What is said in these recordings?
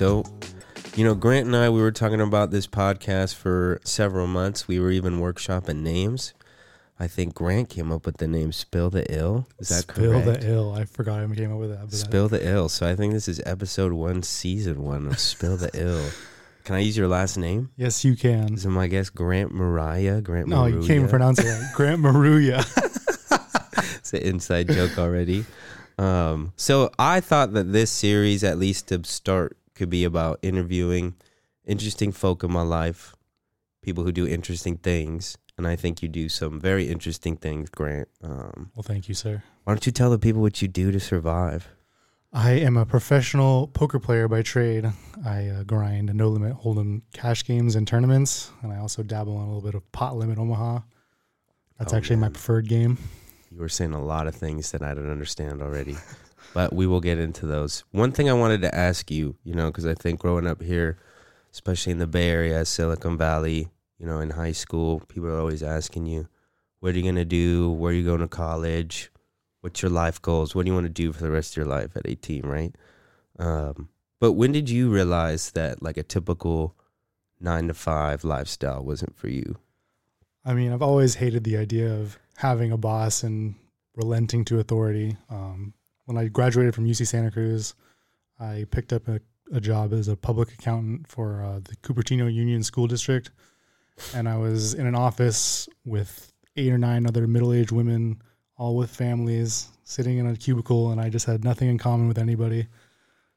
we are live. So, you know, Grant and I, we were talking about this podcast for several months. We were even workshopping names. I think Grant came up with the name Spill the Ill. Is that correct? Spill correct? the ill. I forgot I came up with that. but that- Spill the Ill. So I think this is episode one, season one of Spill the Ill. Can I use your last name? Yes, you can. Is it my guess Grant Mariah? Grant No, you can't even pronounce it right. Grant Maruya. It's an inside joke already. Um, so I thought that this series, at least to start, could be about interviewing interesting folk in my life, people who do interesting things. And I think you do some very interesting things, Grant. Um, well, thank you, sir. why don't you tell the people what you do to survive? I am a professional poker player by trade. I uh, grind a no limit hold'em cash games and tournaments, and I also dabble in a little bit of pot limit Omaha. That's Oh, actually my preferred game. You were saying a lot of things that I don't understand already, but we will get into those. One thing I wanted to ask you, you know, because I think growing up here, especially in the Bay Area, Silicon Valley, you know, in high school, people are always asking you, what are you going to do? Where are you going to college? What's your life goals? What do you want to do for the rest of your life at 18, right? Um, but when did you realize that like a typical nine to five lifestyle wasn't for you? I mean, I've always hated the idea of having a boss and relenting to authority. Um, when I graduated from UC Santa Cruz, I picked up a, a job as a public accountant for uh, the Cupertino Union School District. And I was in an office with eight or nine other middle aged women, all with families, sitting in a cubicle. And I just had nothing in common with anybody,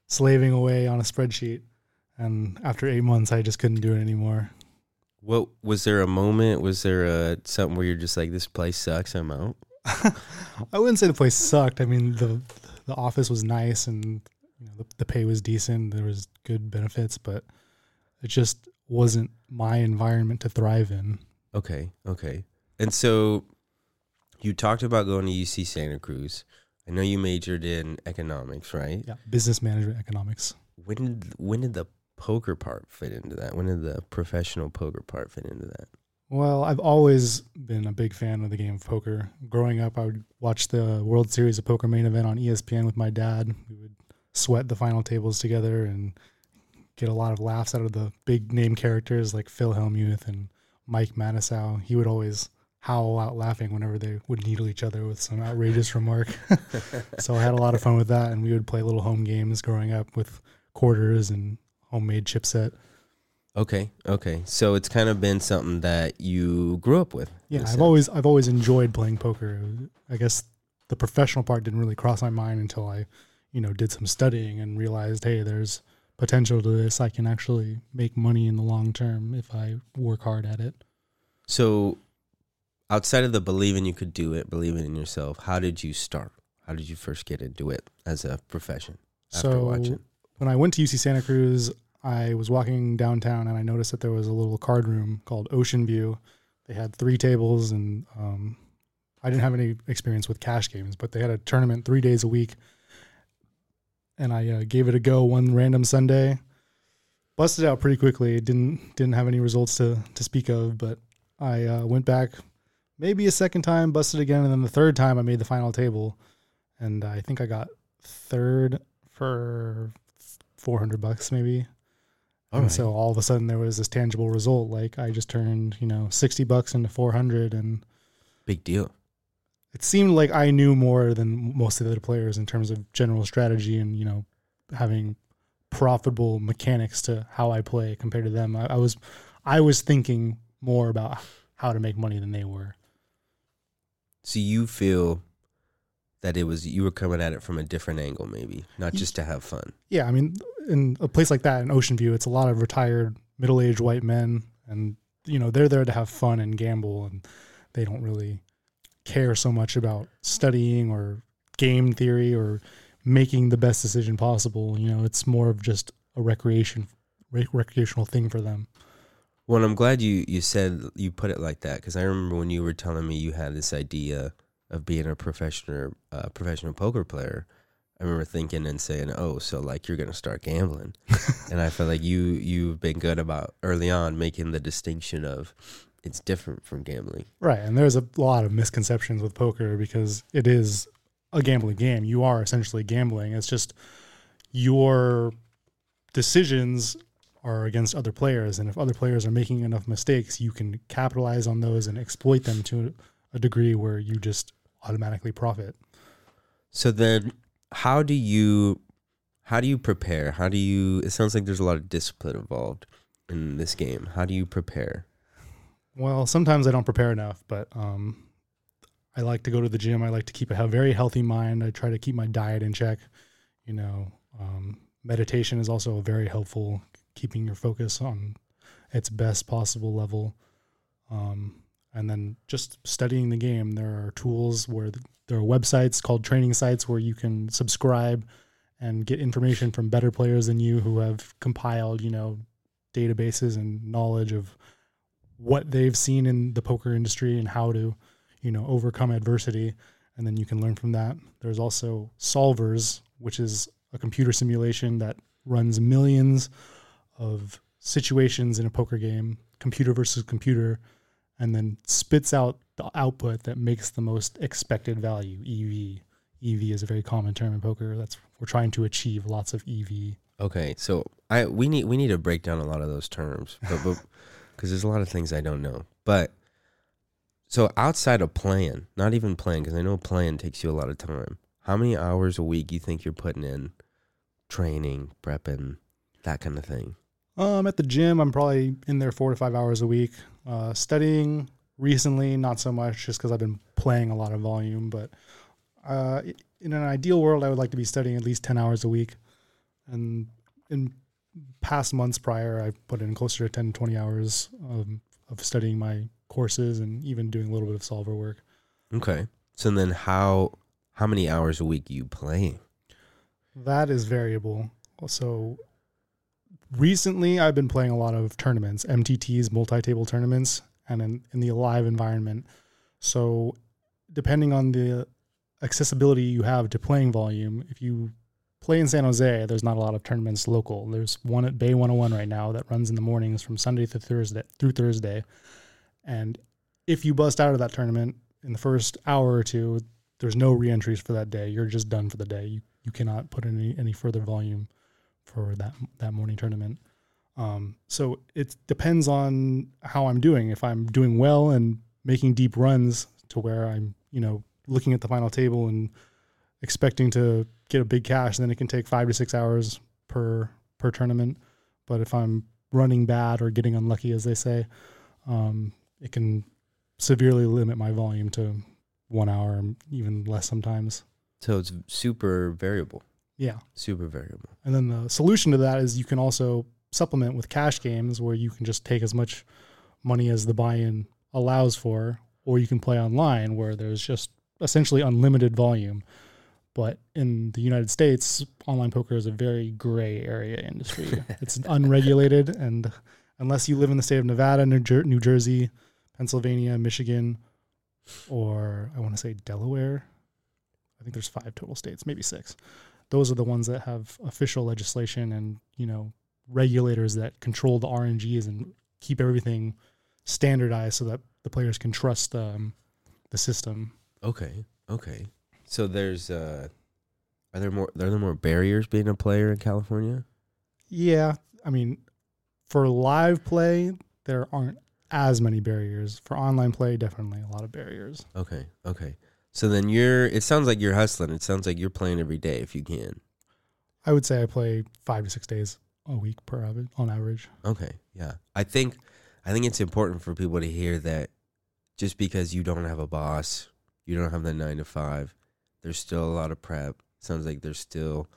slaving away on a spreadsheet. And after eight months, I just couldn't do it anymore. What was there a moment? Was there a something where you're just like, this place sucks, I'm out? I wouldn't say the place sucked. I mean, the the office was nice and you know the, the pay was decent. There was good benefits, but it just wasn't my environment to thrive in. Okay, okay. And so you talked about going to UC Santa Cruz. I know you majored in economics, right? Yeah, business management economics. When did when did the poker part fit into that? When did the professional poker part fit into that? Well, I've always been a big fan of the game of poker. Growing up, I would watch the World Series of Poker main event on ESPN with my dad. We would sweat the final tables together and get a lot of laughs out of the big name characters like Phil Hellmuth and Mike Matusow. He would always howl out laughing whenever they would needle each other with some outrageous remark. so I had a lot of fun with that, and we would play little home games growing up with quarters and homemade chipset. Okay, okay. So it's kind of been something that you grew up with. Yeah, I've sense. always I've always enjoyed playing poker. I guess the professional part didn't really cross my mind until I, you know, did some studying and realized, hey, there's potential to this. I can actually make money in the long term if I work hard at it. So outside of the believing you could do it, believing in yourself, how did you start? How did you first get into it as a profession after so watching? when I went to UC Santa Cruz, I was walking downtown and I noticed that there was a little card room called Ocean View. They had three tables, and um, I didn't have any experience with cash games, but they had a tournament three days a week. And I uh, gave it a go one random Sunday. Busted out pretty quickly. Didn't didn't have any results to to speak of, but I uh, went back maybe a second time, busted again, and then the third time I made the final table, and I think I got third for 400 bucks maybe. All and right. so all of a sudden there was this tangible result. Like I just turned, you know, 60 bucks into 400 and Big deal. it seemed like I knew more than most of the other players in terms of general strategy and, you know, having profitable mechanics to how I play compared to them. I, I was, I was thinking more about how to make money than they were. So you feel that it was you were coming at it from a different angle, maybe not just to have fun. Yeah. I mean, in a place like that in Ocean View, it's a lot of retired middle-aged white men and, you know, they're there to have fun and gamble and they don't really care so much about studying or game theory or making the best decision possible. You know, it's more of just a recreation, rec- recreational thing for them. Well, I'm glad you you said you put it like that because I remember when you were telling me you had this idea of being a professional uh, professional poker player. I remember thinking and saying, "Oh, so like you're gonna start gambling," and I feel like you you've been good about early on making the distinction of it's different from gambling. Right. And there's a lot of misconceptions with poker because it is a gambling game. You are essentially gambling. It's just your decisions are against other players, and if other players are making enough mistakes, you can capitalize on those and exploit them to a degree where you just automatically profit. So then, how do you how do you prepare? How do you? It sounds like there's a lot of discipline involved in this game. How do you prepare? Well, sometimes I don't prepare enough, but um, I like to go to the gym. I like to keep a very healthy mind. I try to keep my diet in check. You know, um, meditation is also very helpful, keeping your focus on its best possible level. Um, and then just studying the game. There are tools where th- there are websites called training sites where you can subscribe and get information from better players than you who have compiled, you know, databases and knowledge of what they've seen in the poker industry and how to, you know, overcome adversity. And then you can learn from that. There's also Solvers, which is a computer simulation that runs millions of situations in a poker game, computer versus computer, and then spits out the output that makes the most expected value, EV. EV is a very common term in poker. That's we're trying to achieve lots of EV. Okay, so I we need we need to break down a lot of those terms, but because there's a lot of things I don't know. But so outside of playing, not even playing, because I know playing takes you a lot of time. How many hours a week you think you're putting in training, prepping, that kind of thing? Um, at the gym, I'm probably in there four to five hours a week. Uh, studying recently, not so much, just because I've been playing a lot of volume. But uh, in an ideal world, I would like to be studying at least ten hours a week. And in past months prior, I put in closer to 10, 20 hours um, of studying my courses and even doing a little bit of solver work. Okay, so then how how many hours a week you playing? That is variable. So recently I've been playing a lot of tournaments, MTTs, multi-table tournaments, and in, in the live environment. So depending on the accessibility you have to playing volume, if you play in San Jose, there's not a lot of tournaments local. There's one at Bay 101 right now that runs in the mornings from Sunday to Thursday through Thursday. And if you bust out of that tournament in the first hour or two, there's no reentries for that day. You're just done for the day. You you cannot put in any, any further volume for that that morning tournament. Um, so it depends on how I'm doing. If I'm doing well and making deep runs to where I'm, you know, looking at the final table and expecting to get a big cash, then it can take five to six hours per per tournament. But if I'm running bad or getting unlucky, as they say, um, it can severely limit my volume to one hour, even less sometimes. So it's super variable, Yeah. super variable. And then the solution to that is you can also supplement with cash games where you can just take as much money as the buy-in allows for, or you can play online where there's just essentially unlimited volume. But in the United States, online poker is a very gray area industry. it's unregulated, and unless you live in the state of Nevada, New, Jer- New Jersey, Pennsylvania, Michigan, or I want to say Delaware, I think there's five total states, maybe six. Those are the ones that have official legislation and you know regulators that control the RNGs and keep everything standardized so that the players can trust um, the system. Okay, okay. So there's uh, are there more are there more barriers being a player in California? Yeah, I mean, for live play, there aren't as many barriers. For online play, definitely a lot of barriers. Okay, okay. So then you're. It sounds like you're hustling. It sounds like you're playing every day if you can. I would say I play five to six days a week per average on average. Okay, yeah. I think, I think it's important for people to hear that just because you don't have a boss, you don't have the nine to five, there's still a lot of prep. Sounds like there's still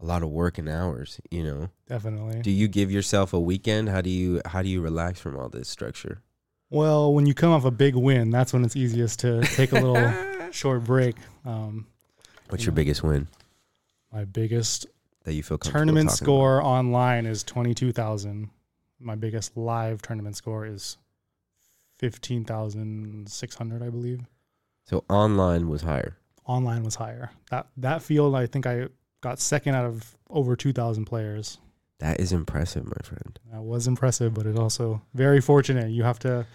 a lot of working hours. You know. Definitely. Do you give yourself a weekend? How do you how do you relax from all this structure? Well, when you come off a big win, that's when it's easiest to take a little short break. Um, What's you your know, biggest win my biggest that you feel tournament score online is 22,000. My biggest live tournament score is 15,600, I believe. So online was higher. Online was higher. That that field, I think I got second out of over 2,000 players. That is impressive, my friend. That was impressive, but it also very fortunate. You have to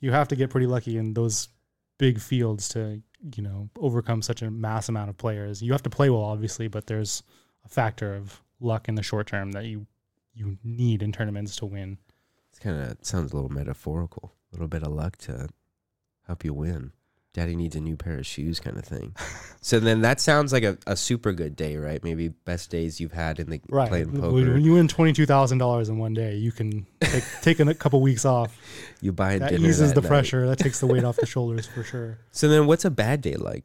you have to get pretty lucky in those big fields to, you know, overcome such a mass amount of players. You have to play well obviously, but there's a factor of luck in the short term that you you need in tournaments to win. It's kind of sounds a little metaphorical. A little bit of luck to help you win. Daddy needs a new pair of shoes, kind of thing. so then that sounds like a, a super good day, right? Maybe best days you've had in the Right. playing poker. when you win twenty two thousand dollars in one day, you can take take a couple weeks off. You buy That dinner That eases that the night. pressure. That takes the weight off the shoulders for sure. So then, what's a bad day like?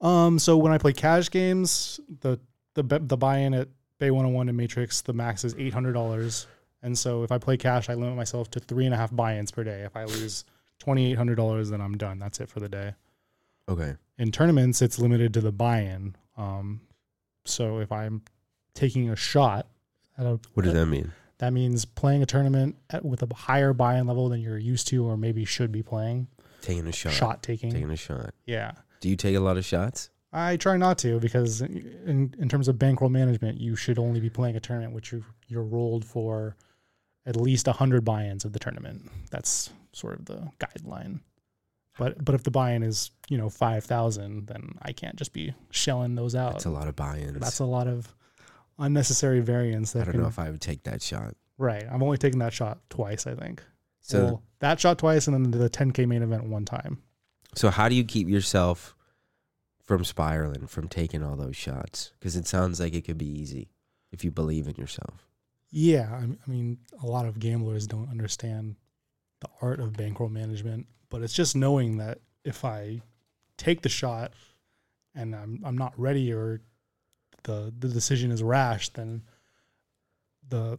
Um, so when I play cash games, the the the buy-in at Bay 101 and Matrix, the max is eight hundred dollars. And so if I play cash, I limit myself to three and a half buy-ins per day. If I lose twenty eight hundred dollars, then I'm done. That's it for the day. Okay. In tournaments, it's limited to the buy-in. Um, so if I'm taking a shot, at a, What does that mean? that means playing a tournament at, with a higher buy-in level than you're used to, or maybe should be playing. Taking a shot. Shot taking, Taking a shot. yeah. Do you take a lot of shots? I try not to because in in terms of bankroll management, you should only be playing a tournament which you you're rolled for at least hundred buy-ins of the tournament. That's sort of the guideline. But but if the buy-in is you know five thousand, then I can't just be shelling those out. That's a lot of buy-ins. That's a lot of unnecessary variance. That I don't can, know if I would take that shot. right. I've only taken that shot twice. I think. So well, that shot twice, and then the 10k main event one time. so how do you keep yourself from spiraling, from taking all those shots? Because it sounds like it could be easy if you believe in yourself. Yeah, I m- I mean, a lot of gamblers don't understand the art of bankroll management, but it's just knowing that if I take the shot and I'm I'm not ready or the the decision is rash, then the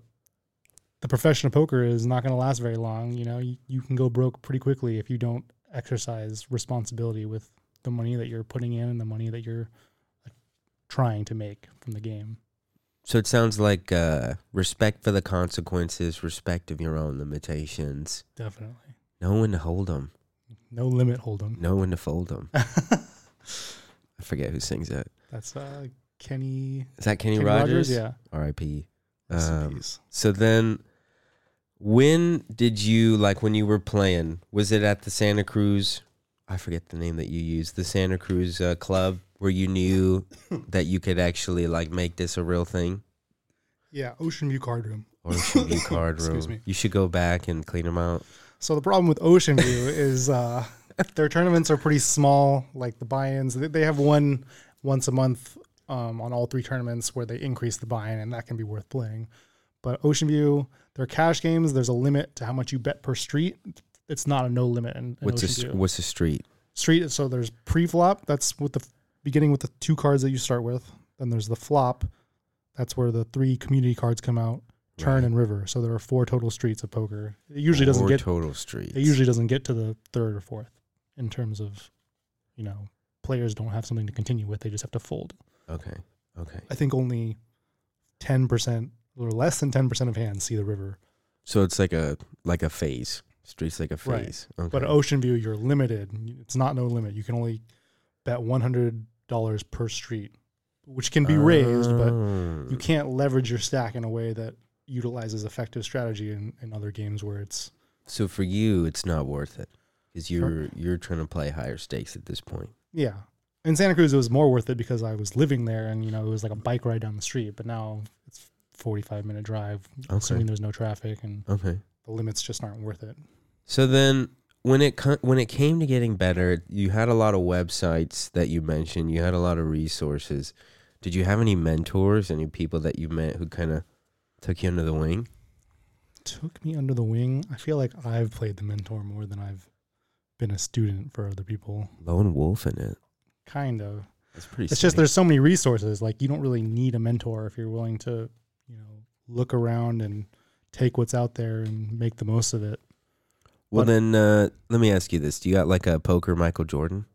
the profession of poker is not going to last very long. You know, you, you can go broke pretty quickly if you don't exercise responsibility with the money that you're putting in and the money that you're uh, trying to make from the game. So it sounds like uh, respect for the consequences, respect of your own limitations, Definitely. know when to hold them, No limit hold them. know when to fold them. I forget who sings that. That's uh, Kenny, Is that Kenny, Kenny Rogers? Yeah. R.I.P. Um. So then, when did you like when you were playing? Was it at the Santa Cruz? I forget the name that you used. The Santa Cruz uh, club where you knew that you could actually like make this a real thing, Yeah, Ocean View Card Room. should be card room? Excuse me. You should go back and clean them out. So the problem with Ocean View is uh, their tournaments are pretty small. Like the buy-ins, they they have one once a month um, on all three tournaments where they increase the buy-in, and that can be worth playing. But Ocean View, they're cash games, there's a limit to how much you bet per street. It's not a no limit in, in What's a Ocean st- View. what's a street? street so there's pre-flop that's what the beginning with the two cards that you start with then there's the flop that's where the three community cards come out turn Right. and river so there are four total streets of poker it usually doesn't Or get total streets. it usually doesn't get to the third or fourth in terms of you know players don't have something to continue with they just have to fold okay. Okay. i think only 10% or less than 10% of hands see the river So it's like a like a phase. Streets like a Right. phase. Okay. but at ocean view you're limited it's not no limit you can only bet $100 per street which can be raised but Oh. you can't leverage your stack in a way that utilizes effective strategy in, in other games where it's So for you, it's not worth it because you're you're trying to play higher stakes at this point. yeah in santa cruz it was more worth it because i was living there and you know it was like a bike ride down the street but now it's 45 minute drive Okay. assuming there's no traffic and Okay. the limits just aren't worth it So then, when it when it came to getting better, you had a lot of websites that you mentioned. You had a lot of resources. Did you have any mentors? Any people that you met who kind of took you under the wing? took me under the wing i feel like i've played the mentor more than i've been a student for other people Lone Wolf in it. kind of That's pretty. it's just there's so many resources like you don't really need a mentor if you're willing to you know look around and take what's out there and make the most of it Well, but- then uh, let me ask you this: Do you got like a poker Michael Jordan?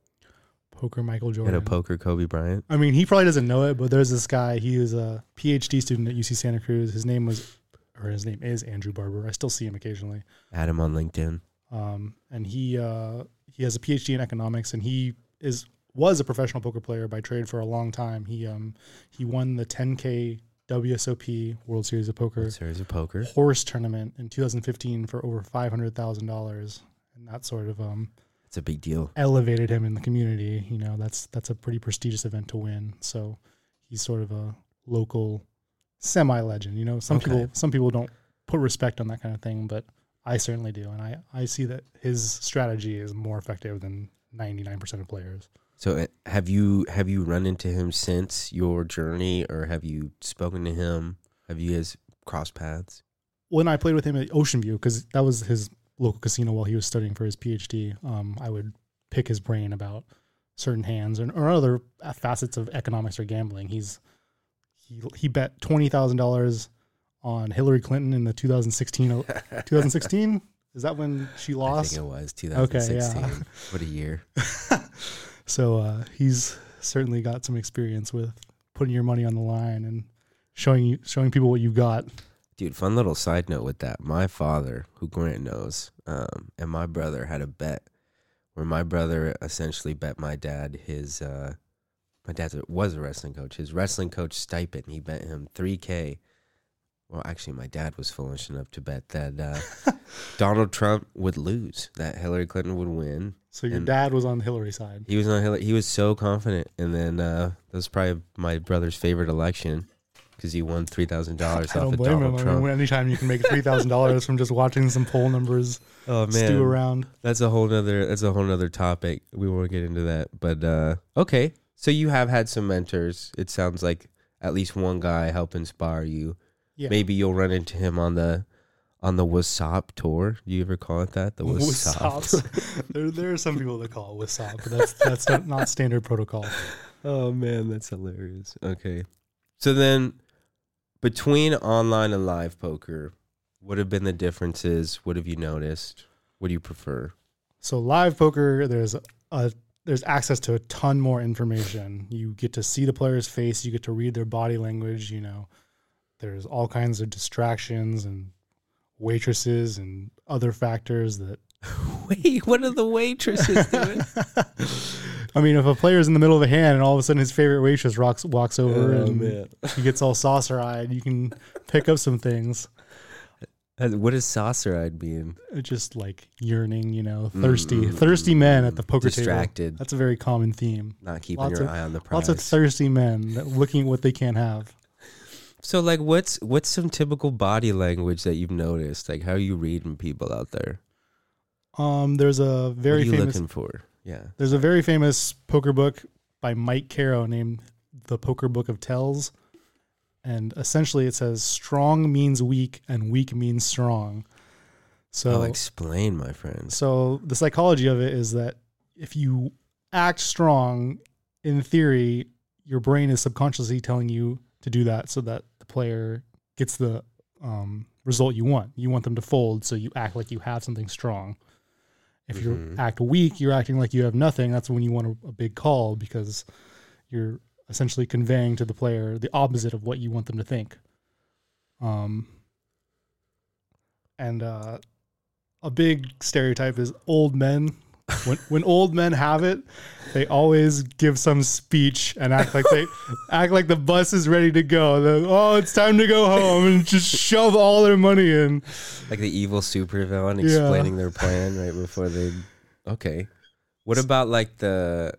Poker michael and jordan a poker Kobe Bryant? i mean he probably doesn't know it but there's this guy. He is a phd student at uc santa cruz. His name was or his name is andrew barber. I still see him occasionally. Add him on LinkedIn. um, and he uh, he has a PhD in economics, and he is was a professional poker player by trade for a long time. He um he won the 10k WSOP World Series of Poker Series of poker. horse tournament in 2015 for over five hundred thousand dollars, and that sort of um It's a big deal. elevated him in the community. You know, that's that's a pretty prestigious event to win. So he's sort of a local semi legend. You know, some Okay. people some people don't put respect on that kind of thing, but I certainly do, and I I see that his strategy is more effective than ninety nine percent of players. So uh, have you have you run into him since your journey, or have you spoken to him? Have you guys crossed paths? When I played with him at Ocean View, because that was his local casino while he was studying for his PhD, um, I would pick his brain about certain hands and or other facets of economics or gambling. He's he he bet twenty thousand dollars on Hillary Clinton in the 2016 2016 is that when she I lost? think it was Okay, 2016. yeah. What a year! So uh, he's certainly got some experience with putting your money on the line and showing you showing people what you've got. Dude, fun little side note with that. My father, who Grant knows, um, and my brother had a bet where my brother essentially bet my dad his uh my dad was a wrestling coach, his wrestling coach stipend. He bet him three K. Well, actually my dad was foolish enough to bet that uh Donald Trump would lose, that Hillary Clinton would win. So your And- dad was on the Hillary side. He was on Hillary he was so confident and then uh that was probably my brother's favorite election because he won three thousand dollars off of Donald him. I Trump. mean, anytime you can make three thousand dollars from just watching some poll numbers oh stew around. That's a whole nother that's a whole nother topic. We won't get into that. But uh okay. So you have had some mentors. It sounds like at least one guy help inspire you. Yeah. Maybe you'll run into him on the on the Wasop tour. Do you ever call it that? The Wasop. Wasops. there, there are some people that call it wasop, but that's that's not, not standard protocol. oh man, that's hilarious. Okay. So then between online and live poker, what have been the differences? What have you noticed? What do you prefer? So live poker, there's a there's access to a ton more information. You get to see the player's face. You get to read their body language. You know, there's all kinds of distractions and waitresses and other factors that. Wait, what are the waitresses doing? I mean, if a player's in the middle of a hand and all of a sudden his favorite waitress rocks, walks over Oh, and man. he gets all saucer eyed, you can pick up some things. Uh, What does saucer eyed mean? Just like yearning, you know, thirsty, thirsty men at the poker table. Distracted, That's a very common theme. not keeping Lots your of- eye on the prize. Lots of thirsty men looking at what they can't have. So, like, what's what's some typical body language that you've noticed? Like, how are you reading people out there? Um, there's a very what are you famous looking for? Yeah. there's a very famous poker book by Mike Caro named The Poker Book of Tells. And essentially it says strong means weak and weak means strong. So oh, explain, my friend. so the psychology of it is that if you act strong, in theory, your brain is subconsciously telling you to do that so that player gets the um, result you want. You want them to fold, so you act like you have something strong. If Mhm. you act weak, you're acting like you have nothing. That's when you want a, a big call because you're essentially conveying to the player the opposite of what you want them to think. Um, and uh, a big stereotype is old men. When when old men have it, they always give some speech and act like they act like the bus is ready to go. They're, oh, it's time to go home and just shove all their money in. Like the evil supervillain Yeah. explaining their plan right before they. Okay. What about like the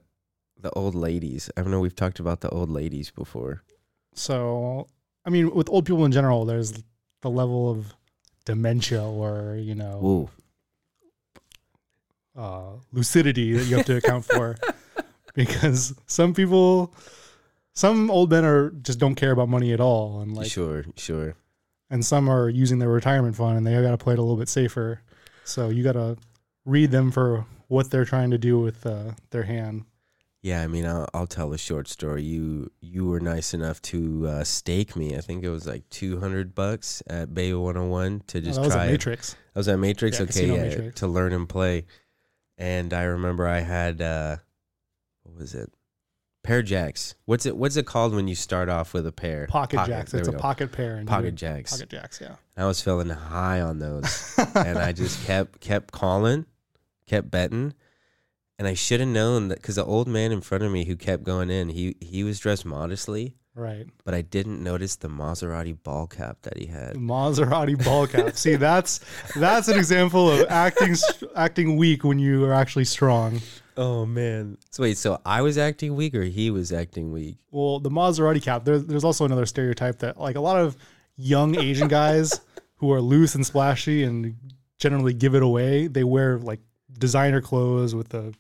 the old ladies? I don't know. We've talked about the old ladies before. So, I mean, with old people in general, there's the level of dementia or you know Ooh. Uh, lucidity that you have to account for, because some people, some old men are just don't care about money at all, and like, sure, sure. and some are using their retirement fund and they got to play it a little bit safer. So you got to read them for what they're trying to do with uh, their hand. Yeah, I mean, I'll, I'll tell a short story. You you were nice enough to uh, stake me. I think it was like two hundred bucks at Bay One Hundred One to Oh, just that was try. a it. Matrix. I was at Matrix. Yeah, okay, yeah, Matrix. to learn and play. And I remember I had uh, what was it? Pair jacks. What's it? What's it called when you start off with a pair? Pocket, jacks. there It's a go. pocket pair. And pocket jacks. Pocket jacks. Yeah. I was feeling high on those, and I just kept kept calling, kept betting, and I should have known that because the old man in front of me who kept going in, he he was dressed modestly, right. but I didn't notice the Maserati ball cap that he had. Maserati ball cap. See, that's that's an example of acting acting weak when you are actually strong. Oh man. So wait, so I was acting weak or he was acting weak? Well, the Maserati cap. There, there's also another stereotype that like a lot of young Asian guys who are loose and splashy and generally give it away. They wear like designer clothes with a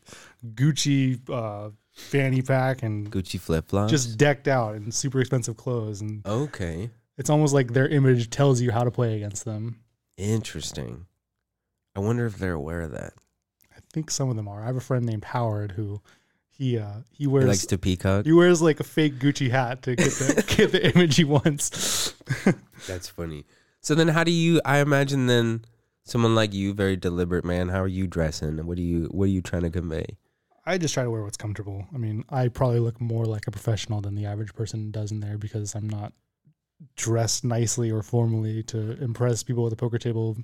Gucci uh, fanny pack and Gucci flip flops. just decked out in super expensive clothes, and okay. it's almost like their image tells you how to play against them. Interesting. I wonder if they're aware of that. I think some of them are. I have a friend named Howard who he uh, he He wears likes to peacock. he wears like a fake Gucci hat to get the get the image he wants. That's funny. So then, how do you? I imagine then someone like you, very deliberate man. How are you dressing? What do you? What are you trying to convey? I just try to wear what's comfortable. I mean, I probably look more like a professional than the average person does in there because I'm not dressed nicely or formally to impress people at the poker table.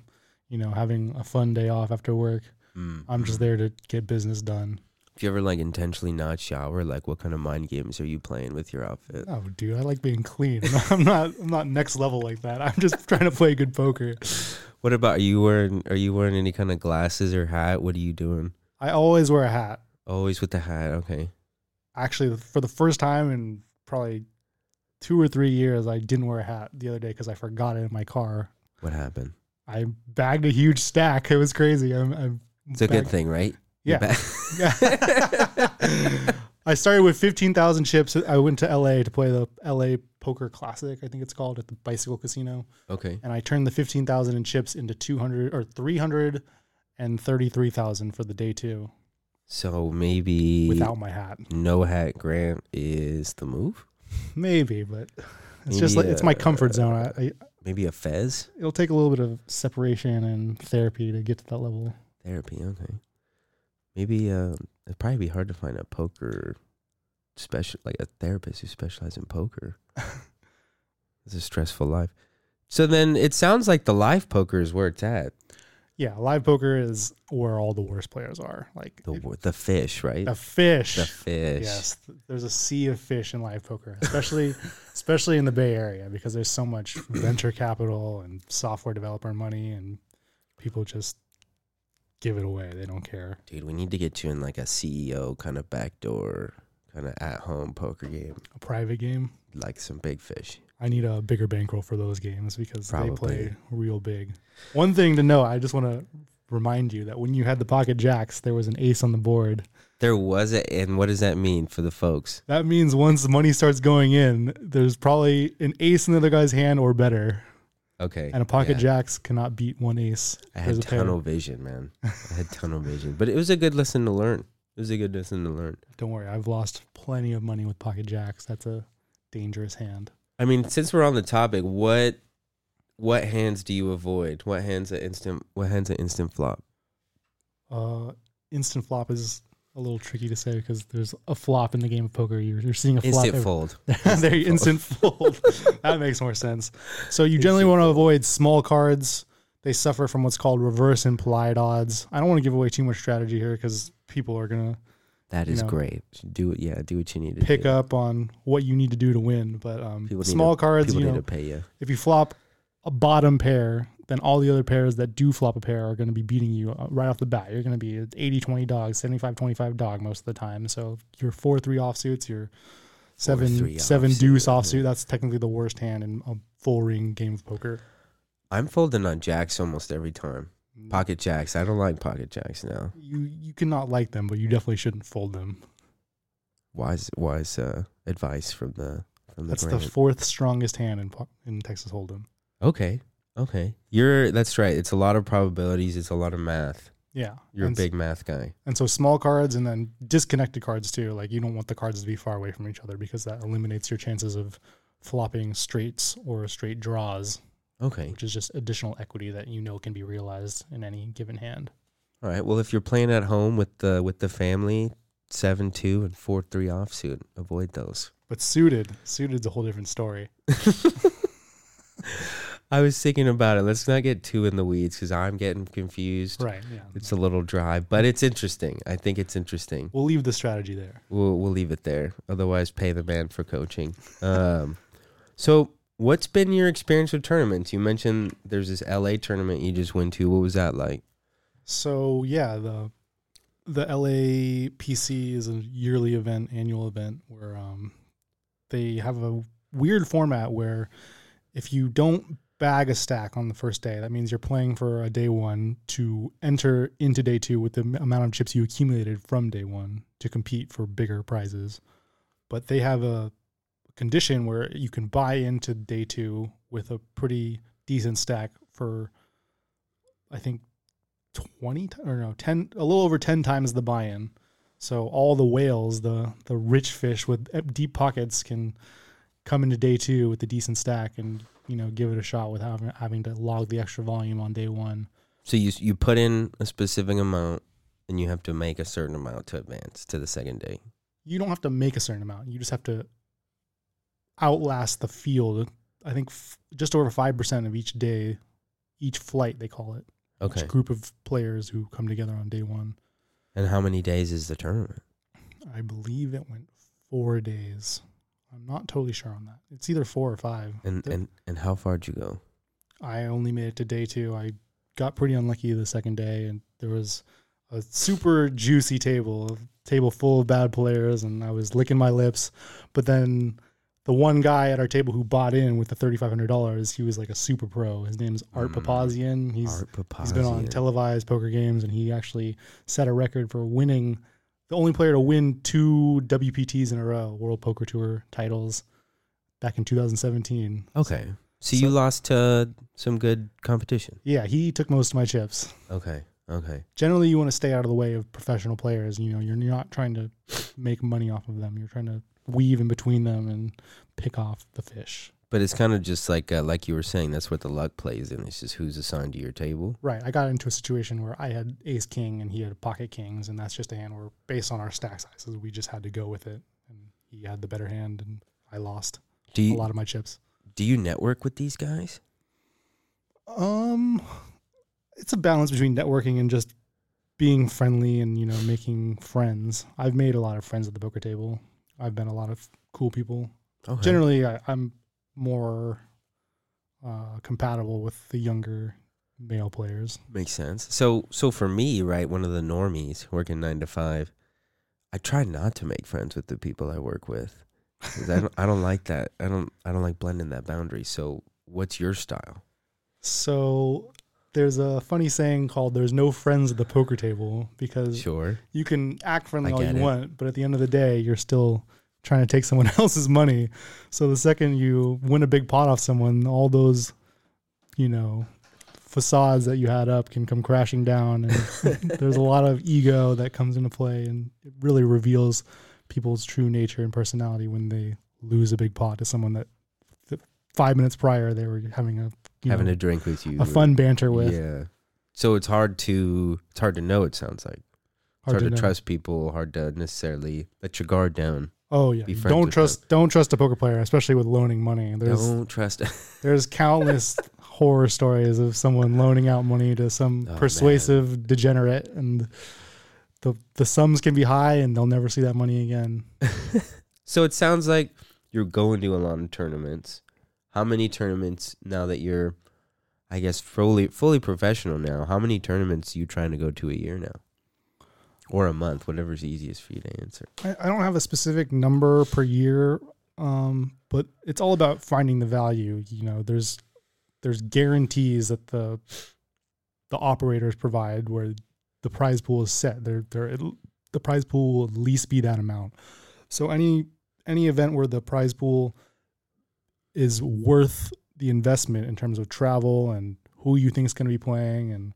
You know, having a fun day off after work. Mm. I'm just there to get business done. If you ever like intentionally not shower? Like, what kind of mind games are you playing with your outfit? Oh, dude, I like being clean. I'm not. I'm not next level like that. I'm just trying to play good poker. What about are you wearing? Are you wearing any kind of glasses or hat? What are you doing? I always wear a hat. Always with the hat. Okay. Actually, for the first time in probably two or three years, I didn't wear a hat the other day because I forgot it in my car. What happened? I bagged a huge stack. It was crazy. I'm, I'm It's a good thing, right? Yeah. ba- I started with 15,000 chips. I went to LA to play the LA Poker Classic, I think it's called, at the Bicycle Casino. okay. And I turned the 15,000 in chips into 200 or 333,000 for the day two So maybe without my hat. no hat grant is the move. Maybe, but it's just like it's my uh, comfort zone. I, I, Maybe a fez it'll take a little bit of separation and therapy to get to that level. therapy. Okay. Maybe uh, it'd probably be hard to find a poker special, like a therapist who specializes in poker. it's a stressful life. So then it sounds like the live poker is where it's at. Yeah, live poker is where all the worst players are. Like The it- the fish, right? the fish. The fish. Yes, th- there's a sea of fish in live poker, especially especially in the Bay Area because there's so much venture capital and software developer money, and people just give it away. They don't care. Dude, we need to get you in like a CEO kind of backdoor, kind of at home poker game, A private game. like some big fish. I need a bigger bankroll for those games because they play real big. One thing to know, I just want to remind you that when you had the pocket jacks, there was an ace on the board. There was it, and what does that mean for the folks? That means once the money starts going in, there's probably an ace in the other guy's hand or better. Okay. And a pocket yeah. jacks cannot beat one ace. I had a pair. tunnel vision, man. I had tunnel vision, but it was a good lesson to learn. It was a good lesson to learn. Don't worry, I've lost plenty of money with pocket jacks. That's a dangerous hand. I mean, since we're on the topic, what what hands do you avoid? What hands an instant? What hands an instant flop? Uh, instant flop is a little tricky to say because there's a flop in the game of poker. You're, you're seeing a flop. Instant every- fold. there, instant fold. that makes more sense. So you generally want to avoid small cards. They suffer from what's called reverse implied odds. I don't want to give away too much strategy here because people are gonna That You know. great. Do it. Yeah, do what you need to do. pick do. up on what you need to do to win. But um, People small cards, People you need know, to pay you. if you flop a bottom pair, then all the other pairs that do flop a pair are going to be beating you uh, right off the bat. You're going to be 80 20 dog, 75 25 dog most of the time. So your 4 3 offsuits, your 7 3 7 offsuit, deuce yeah. offsuit, that's technically the worst hand in a full ring game of poker. I'm folding on jacks almost every time. Pocket jacks. I don't like pocket jacks now. You you cannot like them, but you definitely shouldn't fold them. Wise, wise uh, advice from the from the That's the fourth strongest hand in in Texas Hold'em. okay, okay. You're that's right. It's a lot of probabilities. It's a lot of math. Yeah, You're and a big math guy. And so small cards and then disconnected cards too. Like you don't want the cards to be far away from each other because that eliminates your chances of flopping straights or straight draws, Okay. which is just additional equity that you know can be realized in any given hand. All right. Well, if you're playing at home with the with the family, seven two and four three offsuit, avoid those. But suited, suited's a whole different story. I was thinking about it. Let's not get too in the weeds because I'm getting confused. Right. Yeah. It's a little dry, but it's interesting. I think it's interesting. We'll leave the strategy there. We'll we'll leave it there. Otherwise, pay the man for coaching. Um, so what's been your experience with tournaments? You mentioned there's this LA tournament you just went to. What was that like? So yeah, the the LA PC is a yearly event, annual event where um, they have a weird format where if you don't bag a stack on the first day, that means you're playing for a day one to enter into day two with the amount of chips you accumulated from day one to compete for bigger prizes. But they have a condition where you can buy into day two with a pretty decent stack for, I think, 20 or no 10 a little over 10 times the buy-in. So all the whales the the rich fish with e- deep pockets can come into day two with a decent stack and you know give it a shot without having, having to log the extra volume on day one. So you you put in a specific amount, and you have to make a certain amount to advance to the second day. you don't have to make a certain amount. You just have to outlast the field i think f- just over 5% of each day each flight they call it Okay. each group of players who come together on day one And how many days is the tournament? I believe it went four days. I'm not totally sure on that. It's either four or five. And The- and and how far did you go? I only made it to day two. I got pretty unlucky the second day, and there was a super juicy table, a table full of bad players, and I was licking my lips. But then the one guy at our table who bought in with the thirty five hundred dollars, he was like a super pro. His name's Art Mm. Papazian. He's Art He's been on televised poker games, and he actually set a record for winning the only player to win two WPTs in a row, World Poker Tour titles, back in 2017. Okay. So, you lost to some good competition. Yeah, he took most of my chips. Okay. Okay. Generally, you want to stay out of the way of professional players. You know, you're not trying to make money off of them. You're trying to weave in between them and pick off the fish. But it's kind of just like uh, like you were saying. That's what the luck plays in. It's just who's assigned to your table. Right. I got into a situation where I had ace king and he had pocket kings, and that's just a hand where, based on our stack sizes, we just had to go with it. And he had the better hand, and I lost Do a lot of my chips. do you network with these guys? Um, it's a balance between networking and just being friendly and you know making friends. I've made a lot of friends at the poker table. I've met a lot of cool people. Okay. Generally, I, I'm more uh, compatible with the younger male players. Makes sense. So so for me, right, one of the normies working nine to five, I try not to make friends with the people I work with. I don't I don't like that. I don't I don't like blending that boundary. So what's your style? So there's a funny saying called "There's no friends at the poker table" because Sure. you can act friendly I all you it. want, but at the end of the day, you're still trying to take someone else's money. So the second you win a big pot off someone, all those, you know, facades that you had up can come crashing down, and there's a lot of ego that comes into play, and it really reveals people's true nature and personality when they lose a big pot to someone that five minutes prior they were having a Having know, a drink with you. a fun banter with. Yeah. So it's hard to it's hard to know. It sounds like it's hard, to, know. trust people. Hard to necessarily let your guard down. Oh yeah, don't trust don't trust a poker player, especially with loaning money. There's Don't trust. there's countless horror stories of someone loaning out money to some Oh, persuasive degenerate, and the the sums can be high, and they'll never see that money again. so it sounds like you're going to a lot of tournaments. How many tournaments now that you're, I guess, fully fully professional now? How many tournaments you trying to go to a year now, or a month? Whatever's easiest for you to answer. I, I don't have a specific number per year, um, but it's all about finding the value. You know, there's there's guarantees that the the operators provide where the prize pool is set. They're, they're, the prize pool will at least be that amount. So any any event where the prize pool is worth the investment in terms of travel and who you think is going to be playing and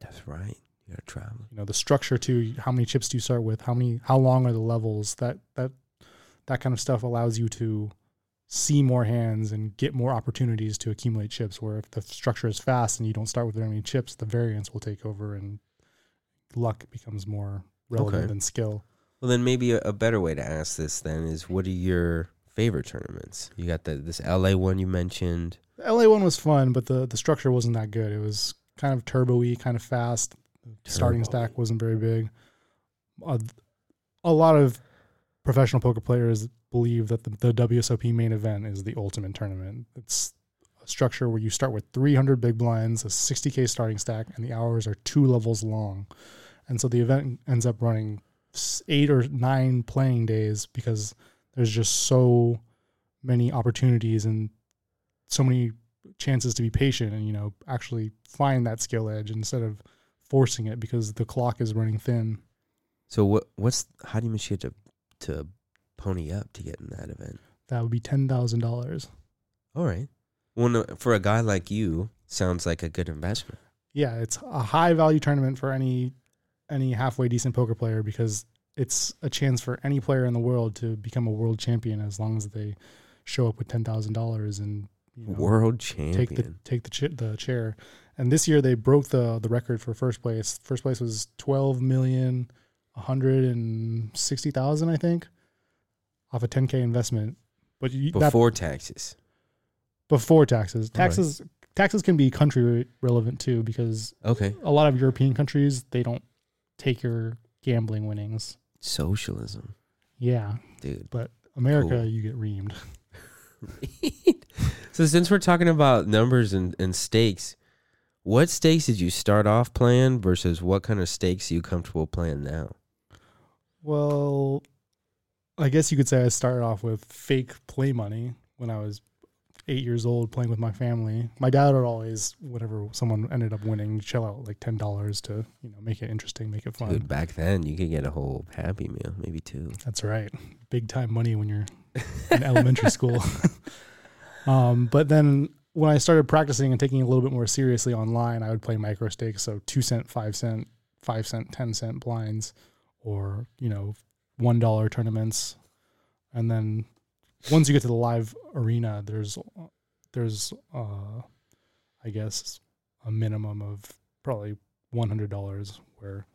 That's right. You gotta travel. you know the structure to how many chips do you start with how many how long are the levels that that that kind of stuff allows you to see more hands and get more opportunities to accumulate chips where if the structure is fast and you don't start with very many chips the variance will take over and luck becomes more relevant Okay. than skill Well, then maybe a, a better way to ask this then is, what are your favorite tournaments? You got the this LA one you mentioned. the la one was fun but the the structure wasn't that good it was kind of turbo-y kind of fast the starting stack wasn't very big a, a lot of professional poker players believe that the, the WSOP main event is the ultimate tournament. It's a structure where you start with 300 big blinds, a 60k starting stack, and the hours are two levels long. and so the event ends up running eight or nine playing days because there's just so many opportunities and so many chances to be patient and you know actually find that skill edge instead of forcing it because the clock is running thin. So what what's how do you manage to to pony up to get in that event? That would be ten thousand dollars. All right. Well, no, for a guy like you, sounds like a good investment. Yeah, it's a high value tournament for any any halfway decent poker player because it's a chance for any player in the world to become a world champion as long as they show up with ten thousand dollars and you know, World champion. take the take the ch- the chair. And this year they broke the the record for first place. First place was twelve million one hundred and sixty thousand, I think, off a ten k investment. But you, that before taxes. before taxes. All right. Taxes taxes can be country relevant too because Okay. a lot of European countries they don't take your gambling winnings. Socialism, Yeah, dude. but America Cool. you get reamed. so since we're talking about numbers and, and stakes, what stakes did you start off playing versus what kind of stakes are you comfortable playing now? Well, I guess you could say I started off with fake play money when I was eight years old playing with my family. My dad would always, whenever someone ended up winning, shell out like ten dollars to you know make it interesting, make it fun. Dude, back then you could get a whole happy meal, maybe two. That's right, big time money when you're in elementary school. um, but then when I started practicing and taking it a little bit more seriously online, I would play micro stakes, so two cent, five cent, five cent, ten cent blinds, or you know, one dollar tournaments, and then once you get to the live arena, there's there's uh, I guess a minimum of probably one hundred dollars. Where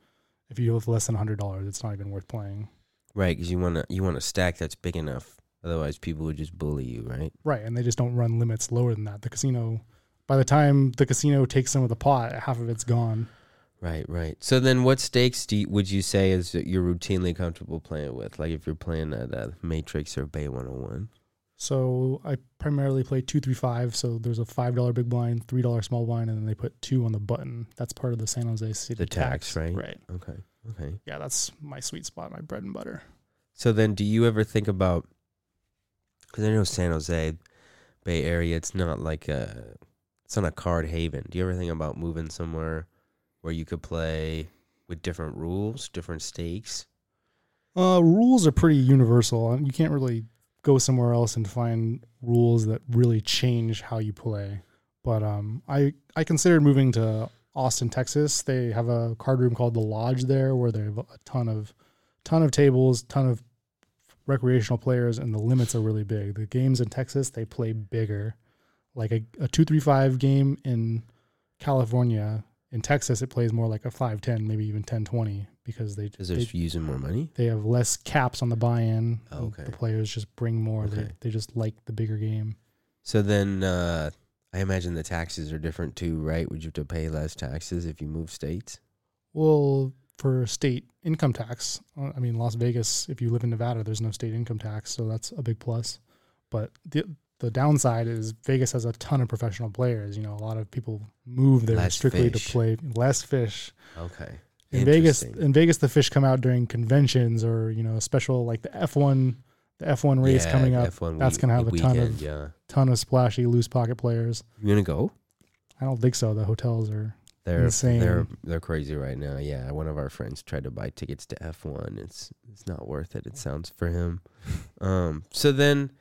if you have less than hundred dollars, it's not even worth playing. Right, because you want to you want a stack that's big enough. Otherwise, people would just bully you, right? Right, and they just don't run limits lower than that. The casino, by the time the casino takes some of the pot, half of it's gone. Right, right. So then, what stakes do you, would you say is that you're routinely comfortable playing with? Like if you're playing at uh, Matrix or Bay 101. So I primarily play two, three, five. So there's a five dollar big blind, three dollar small blind, and then they put two on the button. That's part of the San Jose City The tax, right? Right. Okay, okay. Yeah, that's my sweet spot, my bread and butter. So then, do you ever think about? Because I know San Jose, Bay Area, it's not like a, it's not a card haven. Do you ever think about moving somewhere where you could play with different rules, different stakes? Uh, rules are pretty universal. You can't really go somewhere else and find rules that really change how you play. But um, I I considered moving to Austin, Texas. They have a card room called the Lodge there, where they have a ton of ton of tables, ton of recreational players, and the limits are really big. The games in Texas they play bigger, like a, a two three five game in California. In Texas, it plays more like a five ten, maybe even ten twenty, because they they, they're using more money. they have less caps on the buy-in. Oh, okay. The players just bring more. They Okay. they just like the bigger game. So then, uh, I imagine the taxes are different too, right? Would you have to pay less taxes if you move states? Well, for state income tax, uh, I mean Las Vegas. If you live in Nevada, there's no state income tax, so that's a big plus. But the the downside is Vegas has a ton of professional players. You know, a lot of people move there Less strictly fish. to play less fish. Okay. In Vegas, in Vegas, the fish come out during conventions or you know special like the F one, the F one race Yeah, coming up. F1 that's gonna have a ton of- yeah. Ton of splashy loose pocket players. You gonna go? I don't think so. The hotels are They're Insane. they're they're crazy right now. Yeah, one of our friends tried to buy tickets to F one. It's it's not worth it. It sounds for him. Um. So then,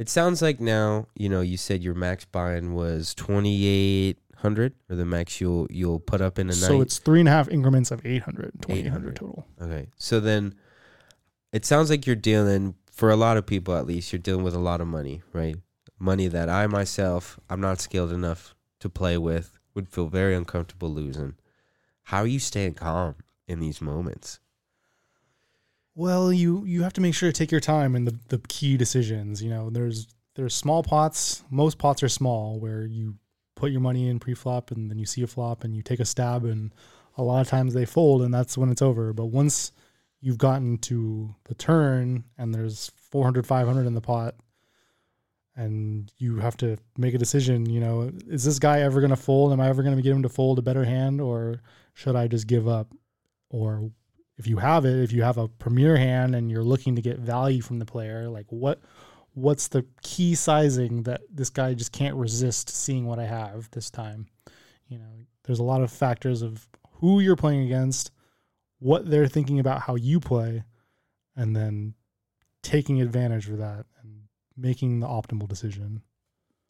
it sounds like now you know you said your max buy-in was twenty eight hundred, or the max you'll you'll put up in a so night. So it's three and a half increments of 800, 2800 total. Okay. So then it sounds like you're dealing for a lot of people at least, you're dealing with a lot of money, right? Money that I myself I'm not skilled enough to play with, would feel very uncomfortable losing. How are you staying calm in these moments? Well, you you have to make sure to take your time in the, the key decisions. You know, there's there's small pots. Most pots are small where you put your money in pre-flop and then you see a flop and you take a stab and a lot of times they fold and that's when it's over. But once you've gotten to the turn and there's 400 500 in the pot and you have to make a decision, you know, is this guy ever going to fold? Am I ever going to get him to fold a better hand or should I just give up? or if you have it, if you have a premier hand and you're looking to get value from the player, like what what's the key sizing that this guy just can't resist seeing what I have this time? You know, there's a lot of factors of who you're playing against, what they're thinking about how you play, and then taking advantage of that and making the optimal decision.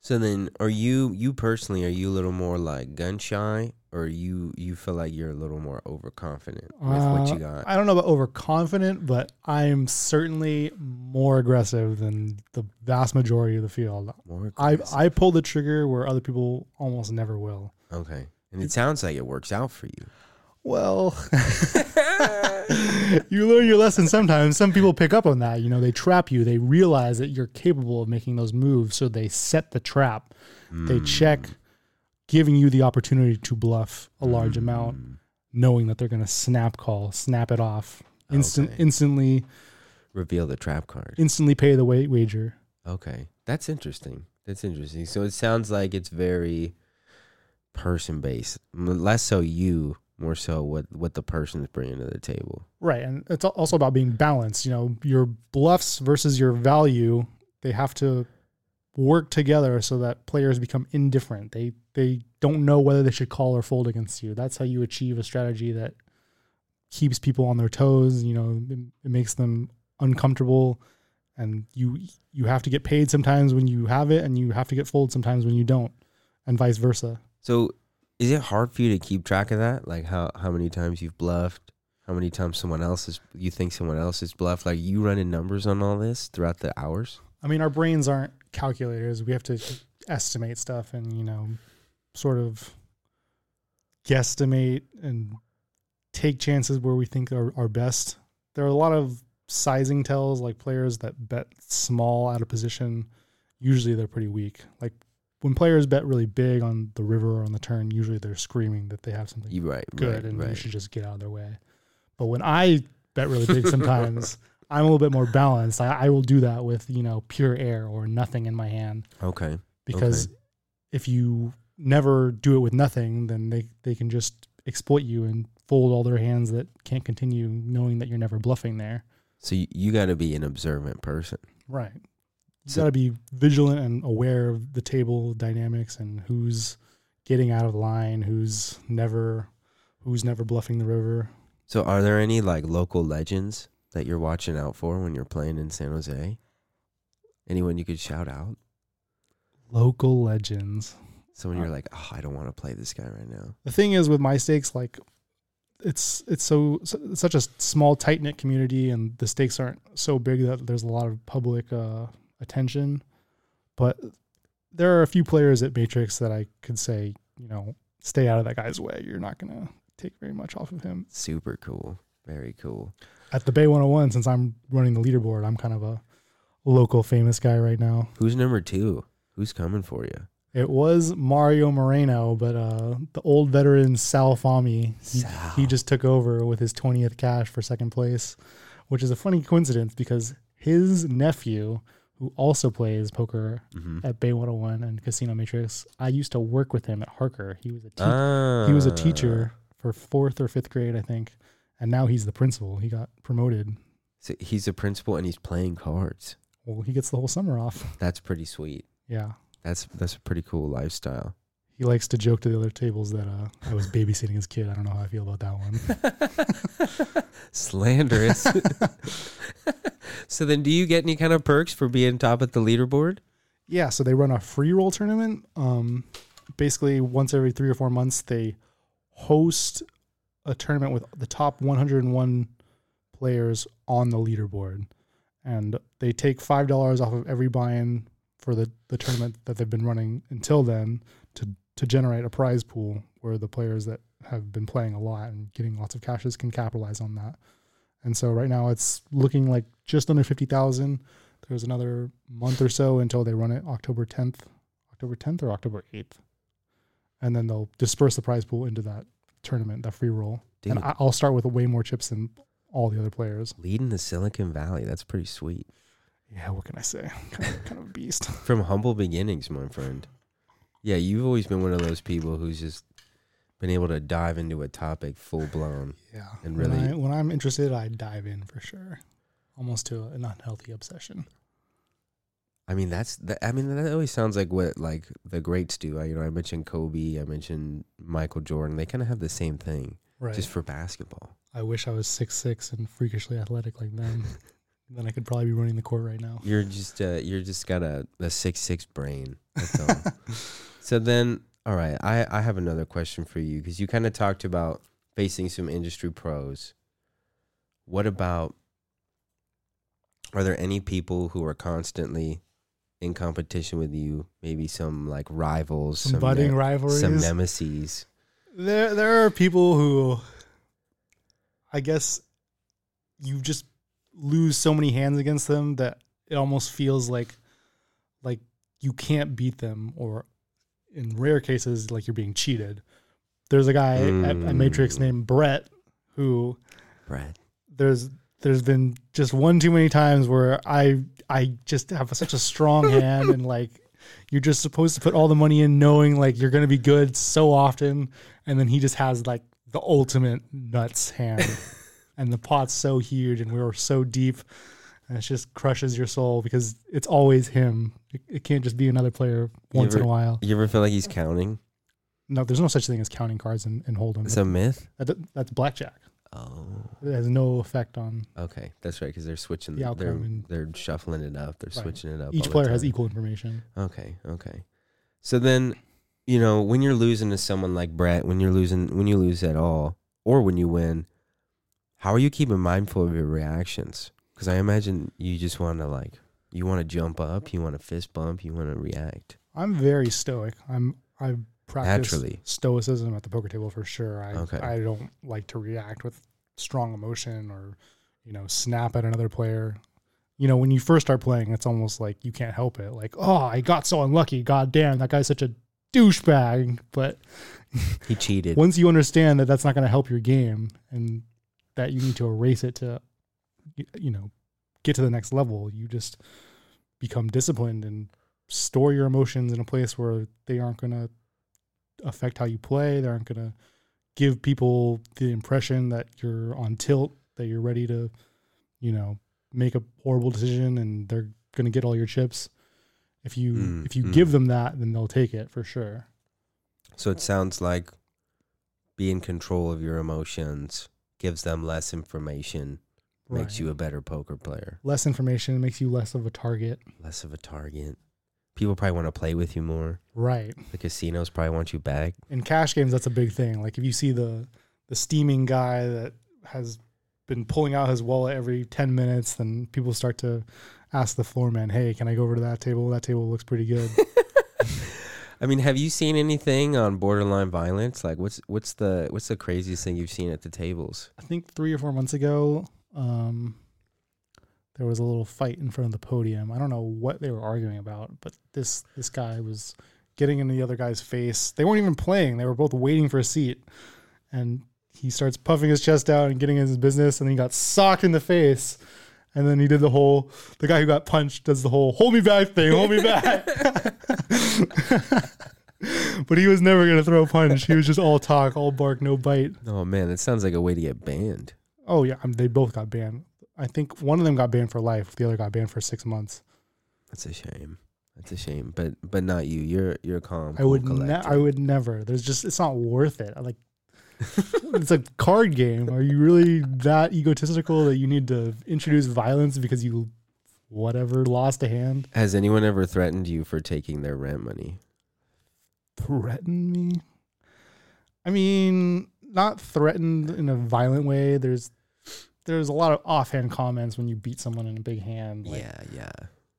So then, are you you personally are you a little more like gun shy, or you you feel like you're a little more overconfident with what you Uh, got? I don't know about overconfident, but I'm certainly more aggressive than the vast majority of the field. More I. I pull the trigger where other people almost never will. okay, and it sounds like it works out for you. Well, you learn your lesson sometimes. Some people pick up on that. You know, they trap you. They realize that you're capable of making those moves, so they set the trap. They Hmm. check, giving you the opportunity to bluff a large Hmm. amount, knowing that they're going to snap call, snap it off, instant, Okay. instantly, Reveal the trap card. instantly pay the wa- wager. Okay, that's interesting. That's interesting. So it sounds like it's very person based, less so you, more so what what the person is bringing to the table. Right, and it's also about being balanced. You know, your bluffs versus your value, they have to work together so that players become indifferent. They they don't know whether they should call or fold against you. That's how you achieve a strategy that keeps people on their toes. You know, it, it makes them uncomfortable, and you you have to get paid sometimes when you have it, and you have to get folded sometimes when you don't, and vice versa. So is it hard for you to keep track of that? Like how how many times you've bluffed? How many times someone else is you think someone else is bluffed? Like you running numbers on all this throughout the hours? I mean, our brains aren't calculators. We have to estimate stuff and, you know, sort of guesstimate and take chances where we think are, are best. There are a lot of sizing tells, like players that bet small out of position. Usually they're pretty weak. Like when players bet really big on the river or on the turn, usually they're screaming that they have something right, good right, and you right. should just get out of their way. But when I bet really big, sometimes I'm a little bit more balanced. I, I will do that with you know pure air or nothing in my hand Okay. because if you never do it with nothing, then they they can just exploit you and fold all their hands that can't continue, knowing that you're never bluffing there. So you, you got to be an observant person. Right. You So- got to be vigilant and aware of the table dynamics and who's getting out of line, who's never who's never bluffing the river. So are there any like local legends that you're watching out for when you're playing in San Jose? Anyone you could shout out? Local legends. Someone you're like, oh, I don't want to play this guy right now. the thing is with my stakes like it's it's so it's such a small tight knit community and the stakes aren't so big that there's a lot of public uh, attention but there are a few players at matrix that i could say you know stay out of that guy's way you're not to take very much off of him Super cool. Very cool. At the bay 101 since i'm running the leaderboard i'm kind of a local famous guy right now Who's number two? Who's coming for you? It was Mario Moreno, but uh, the old veteran Sal Fami, he, Sal. he just took over with his 20th cash for second place, which is a funny coincidence because his nephew, who also plays poker Mm-hmm. at Bay 101 and Casino Matrix, I used to work with him at Harker. He was a te- he was a Ah. teacher for fourth or fifth grade, I think, and now he's the principal. He got promoted. So he's a principal and he's playing cards. Well, he gets the whole summer off. That's pretty sweet. Yeah. That's that's a pretty cool lifestyle. He likes to joke to the other tables that uh, I was babysitting his kid. I don't know how I feel about that one. Slanderous. so then, do you get any kind of perks for being top at the leaderboard? Yeah, so they run a free roll tournament. Um, basically, once every three or four months, they host a tournament with the top 101 players on the leaderboard, and they take five dollars off of every buy-in for the, the tournament that they've been running until then to to generate a prize pool where the players that have been playing a lot and getting lots of cashes can capitalize on that. And so right now it's looking like just under fifty thousand. There's another month or so until they run it October 10th, October 10th or October 8th. And then they'll disperse the prize pool into that tournament, that free roll. Dude, And I- I'll start with way more chips than all the other players. leading the Silicon Valley. That's pretty sweet. Yeah, what can I say? Kind of, kind of a beast. From humble beginnings, my friend. Yeah, you've always been one of those people who's just been able to dive into a topic full blown. Yeah. And when, really- I, when I'm interested, I dive in for sure. Almost to an unhealthy obsession. I mean, that's that. I mean, that always sounds like what like the greats do. I, you know, I mentioned Kobe, I mentioned Michael Jordan. They kind of have the same thing, Right. just for basketball. I wish I was six six and freakishly athletic like them. then I could probably be running the court right now. You're just uh, you're just got a, a six six brain. That's all. so then, all right, I I have another question for you because you kind of talked about facing some industry pros. What about? Are there any people who are constantly in competition with you? Maybe some like rivals, Some, budding ne- rivalries. some nemesis. there there are people who I guess you just lose so many hands against them that it almost feels like like you can't beat them or in rare cases like you're being cheated. There's a guy at, at Matrix Mm. named Brett who Brett. there's there's been just one too many times where I I just have such a strong hand and like you're just supposed to put all the money in knowing like you're gonna be good so often and then he just has like the ultimate nuts hand and the pot's so huge and we were so deep and it just crushes your soul because it's always him. It, it can't just be another player once in a while. You ever feel like he's counting? No, there's no such thing as counting cards and, and hold'em. It's a myth. That, that's blackjack. Oh, It has no effect on okay, that's right. Because they're switching. The they're outcome and- they're shuffling it up. They're Right. switching it up. each player has equal information. Okay, okay. So then, you know, when you're losing to someone like Brett, when you're losing, when you lose at all, or when you win, how are you keeping mindful of your reactions? Because I imagine you just want to like, you want to jump up, you want to fist bump, you want to react I'm very stoic. I'm I practice naturally. stoicism at the poker table for sure. I Okay. I don't like to react with strong emotion or you know snap at another player. You know, when you first start playing, it's almost like you can't help it. Like, oh, I got so unlucky. God damn, that guy's such a douchebag. But He cheated. once you understand that that's not going to help your game and that you need to erase it to, you know, get to the next level, you just become disciplined and store your emotions in a place where they aren't going to affect how you play. They aren't going to give people the impression that you're on tilt, that you're ready to, you know, make a horrible decision and they're going to get all your chips. If you Mm, if you mm. give them that, then they'll take it for sure. So it sounds like be in control of your emotions gives them less information, makes Right. you a better poker player, less information makes you less of a target. less of a target. People probably want to play with you more. Right. The casinos probably want you back. In cash games, that's a big thing. Like if you see the the steaming guy that has been pulling out his wallet every ten minutes, then people start to ask the floor man, "Hey, can I go over to that table? That table looks pretty good." I mean, have you seen anything on borderline violence? Like, what's what's the what's the craziest thing you've seen at the tables? I think three or four months ago, um, there was a little fight in front of the podium. I don't know what they were arguing about, but this this guy was getting in the other guy's face. They weren't even playing; they were both waiting for a seat, and he starts puffing his chest out and getting in his business, and then he got socked in the face. And then he did the whole. The guy who got punched does the whole "hold me back" thing. Hold me back. but he was never gonna throw a punch. He was just all talk, all bark, no bite. Oh man, that sounds like a way to get banned. Oh yeah, um, they both got banned. I think one of them got banned for life. The other got banned for six months. That's a shame. That's a shame. But but not you. You're you're calm. I would ne- I would never. There's just it's not worth it. I like it's a card game. Are you really that egotistical that you need to introduce violence because you whatever lost a hand? Has anyone ever threatened you for taking their rent money? Threaten me? I mean, not threatened in a violent way. There's there's a lot of offhand comments when you beat someone in a big hand. Like, yeah, yeah,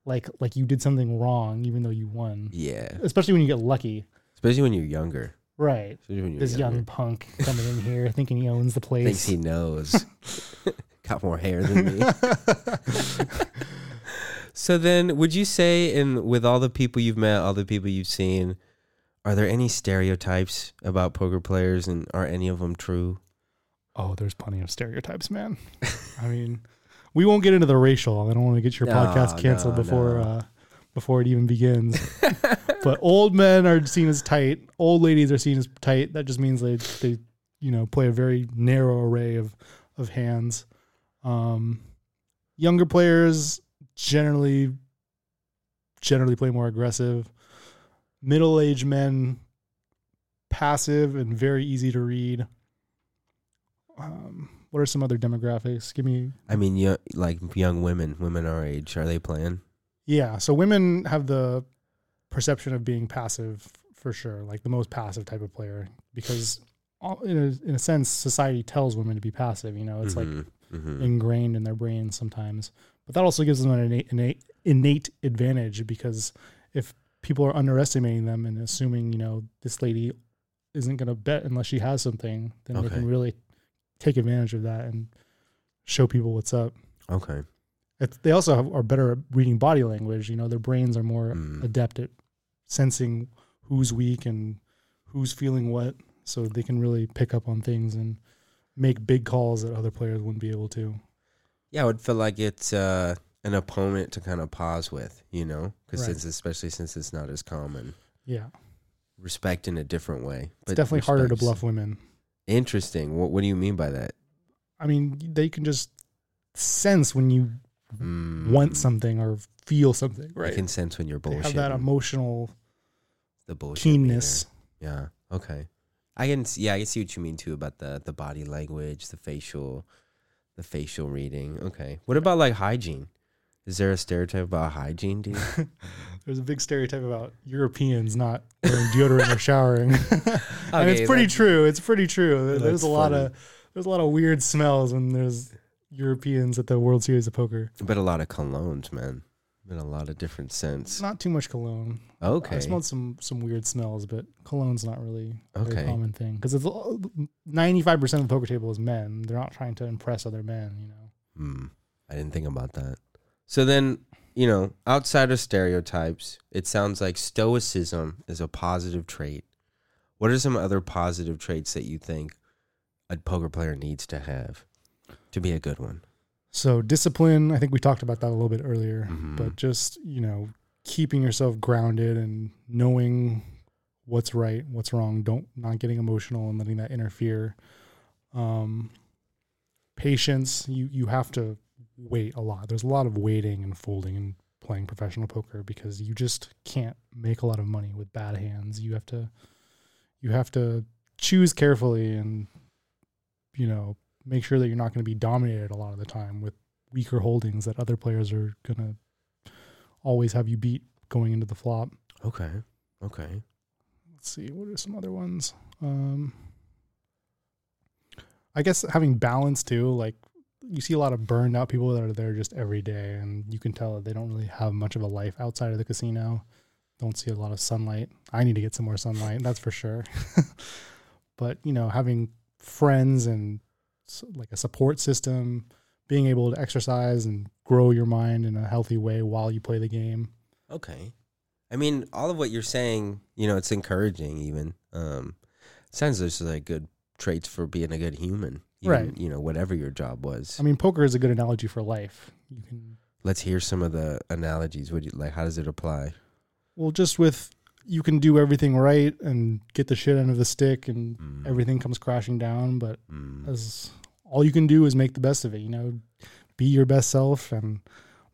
like like you did something wrong even though you won. yeah. Especially when you get lucky. Especially when you're younger. Right. Especially when you're This younger. young punk coming in here thinking he owns the place. thinks he knows. Got more hair than me. so then, would you say, in with all the people you've met, all the people you've seen, are there any stereotypes about poker players, and are any of them true? Oh, there's plenty of stereotypes, man. I mean, we won't get into the racial. I don't want to get your No, podcast canceled no, before no. uh before it even begins. but old men are seen as tight. Old ladies are seen as tight. That just means they they you know play a very narrow array of of hands. Um, younger players generally generally play more aggressive. Middle aged men passive and very easy to read. Um, what are some other demographics? Give me I mean, yo- like young women, women our age, are they playing? Yeah, so women have the perception of being passive for sure, like the most passive type of player, because all, in a in a sense, society tells women to be passive. You know, it's like Mhm, mhm. ingrained in their brains sometimes. But that also gives them an innate, innate innate advantage because if people are underestimating them and assuming, you know, this lady isn't going to bet unless she has something, then they can really take advantage of that and show people what's up. okay. It's, they also have, are better at reading body language. You know, their brains are more Mm. adept at sensing who's weak and who's feeling what, so they can really pick up on things and make big calls that other players wouldn't be able to. Yeah, I would feel like it's uh, an opponent to kind of pause with, you know, because Right. since especially since it's not as common, Yeah, respect in a different way. it's definitely harder to bluff women. Interesting. What What do you mean by that? I mean, they can just sense when you Mm. want something or feel something. You can sense when you're They bullshit. have that emotional the bullshit keenness. meter. Yeah. Okay. I can. Yeah, I can see what you mean too about the the body language, the facial, the facial reading. Okay. What about like hygiene? Is there a stereotype about hygiene, dude? There's a big stereotype about Europeans not wearing deodorant or showering, and it's pretty true. It's pretty true. There's a lot funny. of there's a lot of weird smells when there's Europeans at the World Series of Poker. But a lot of colognes, man. Been a lot of different scents. Not too much cologne. Okay. I smelled some some weird smells, but cologne's not really a very common thing because it's ninety five percent of the poker table is men. They're not trying to impress other men. You know. Hmm. I didn't think about that. So then, you know, outside of stereotypes, it sounds like stoicism is a positive trait. What are some other positive traits that you think a poker player needs to have to be a good one? So discipline, I think we talked about that a little bit earlier, Mhm. but just, you know, keeping yourself grounded and knowing what's right, what's wrong, don't not getting emotional and letting that interfere. Um patience, you you have to wait a lot. There's a lot of waiting and folding and playing professional poker because you just can't make a lot of money with bad hands. You have to you have to choose carefully and you know make sure that you're not going to be dominated a lot of the time with weaker holdings that other players are going to always have you beat going into the flop. Okay. Okay. Let's see, what are some other ones? Um, I guess having balance too. Like you see a lot of burned out people that are there just every day, and you can tell that they don't really have much of a life outside of the casino. Don't see a lot of sunlight. I need to get some more sunlight, that's for sure. but you know, having friends and like a support system, being able to exercise and grow your mind in a healthy way while you play the game. Okay. I mean, all of what you're saying, you know, it's encouraging even. Um sounds just like good traits for being a good human. Even, Right. You know, whatever your job was. I mean, poker is a good analogy for life. You can Let's hear some of the analogies. Would you like how does it apply? Well, just with you can do everything right and get the shit end of the stick and Mm, everything comes crashing down, but mm. as all you can do is make the best of it, you know, be your best self and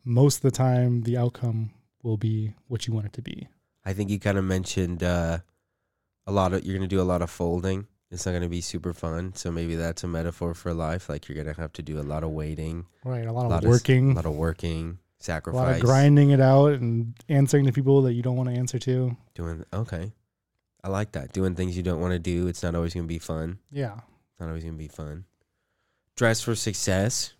most of the time the outcome will be what you want it to be. I think you kind of mentioned uh, a lot of you're gonna do a lot of folding. It's not gonna be super fun. So maybe that's a metaphor for life. Like you're gonna have to do a lot of waiting, Right, a lot of lot of working, a lot of working, sacrifice, a lot of grinding it out and answering to people that you don't want to answer to. doing okay. I like that. Doing things you don't want to do. It's not always gonna be fun. Yeah. Not always gonna be fun. Dress for success.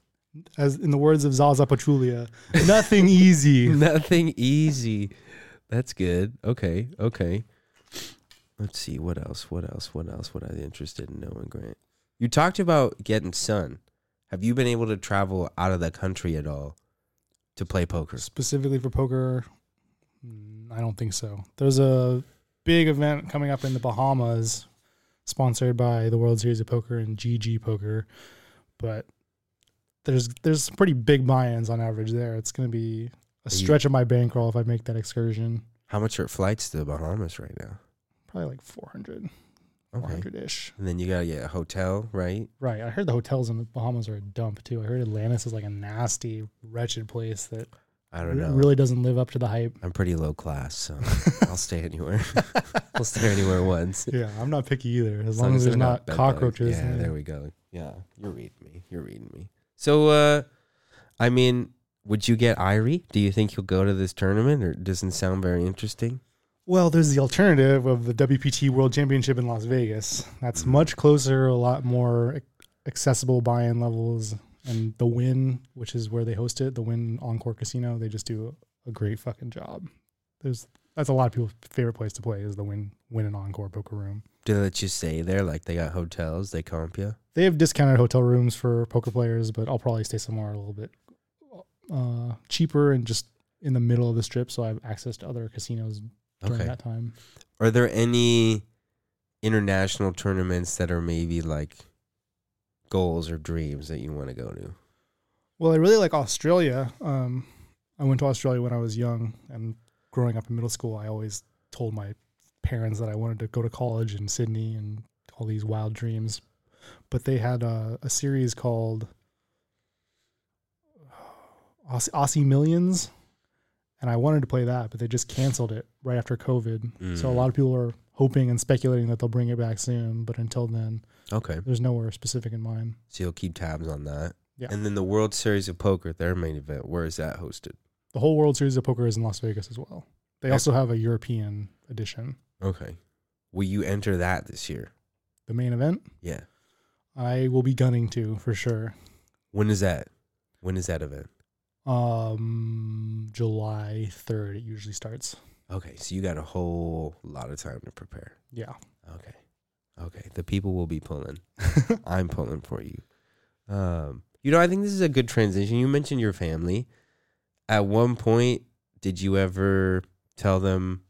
As in the words of Zaza Pachulia, nothing easy. Nothing easy. That's good. Okay. Okay. Let's see. What else? What else? What else would I be interested in knowing, Grant? You talked about getting sun. Have you been able to travel out of the country at all to play poker? specifically for poker mm, i don't think so there's a big event coming up in the bahamas sponsored by the world series of poker and gg poker but there's there's some pretty big buy-ins on average there it's going to be a stretch of my bankroll if I make that excursion. How much are flights to the Bahamas right now? Probably like 400, Okay. 400 ish. And then you gotta get a hotel, right? Right. I heard the hotels in the Bahamas are a dump too. I heard Atlantis is like a nasty, wretched place that I don't know. really doesn't live up to the hype. I'm pretty low class, so I'll stay anywhere. I'll stay anywhere once. Yeah, I'm not picky either. As, long as, there's not cockroaches. Yeah, yeah. there we go. Yeah, you're reading me. You're reading me. So, uh, I mean, would you get Irie? Do you think he'll go to this tournament, or it doesn't sound very interesting? Well, there's the alternative of the WPT World Championship in Las Vegas. That's Mm-hmm. much closer, a lot more accessible buy-in levels, and the Wynn, which is where they host it, the Wynn Encore Casino, they just do a great fucking job. There's that's a lot of people's favorite place to play is the Wynn Wynn and Encore poker room. Do they let you stay there? Like they got hotels, they comp you? They have discounted hotel rooms for poker players, but I'll probably stay somewhere a little bit uh, cheaper and just in the middle of the strip, so I have access to other casinos during Okay. that time. Are there any international tournaments that are maybe like goals or dreams that you want to go to? Well, I really like Australia. Um, I went to Australia when I was young, and growing up in middle school, I always told my parents that I wanted to go to college in Sydney and all these wild dreams. But they had a, a series called Aussie, Aussie Millions, and I wanted to play that, but they just canceled it right after COVID. So a Mm. lot of people are hoping and speculating that they'll bring it back soon. But until then, Okay. there's nowhere specific in mind. So you'll keep tabs on that. Yeah. And then the World Series of Poker, their main event, where is that hosted? The whole World Series of Poker is in Las Vegas as well. They also have a European edition. Okay. Will you enter that this year? The main event, Yeah. I will be gunning to for sure. When is that? When is that event? Um, July third, it usually starts. Okay, so you got a whole lot of time to prepare. Yeah, Okay. Okay. The people will be pulling. I'm pulling for you. Um, you know, I think this is a good transition. You mentioned your family. At one point, did you ever tell them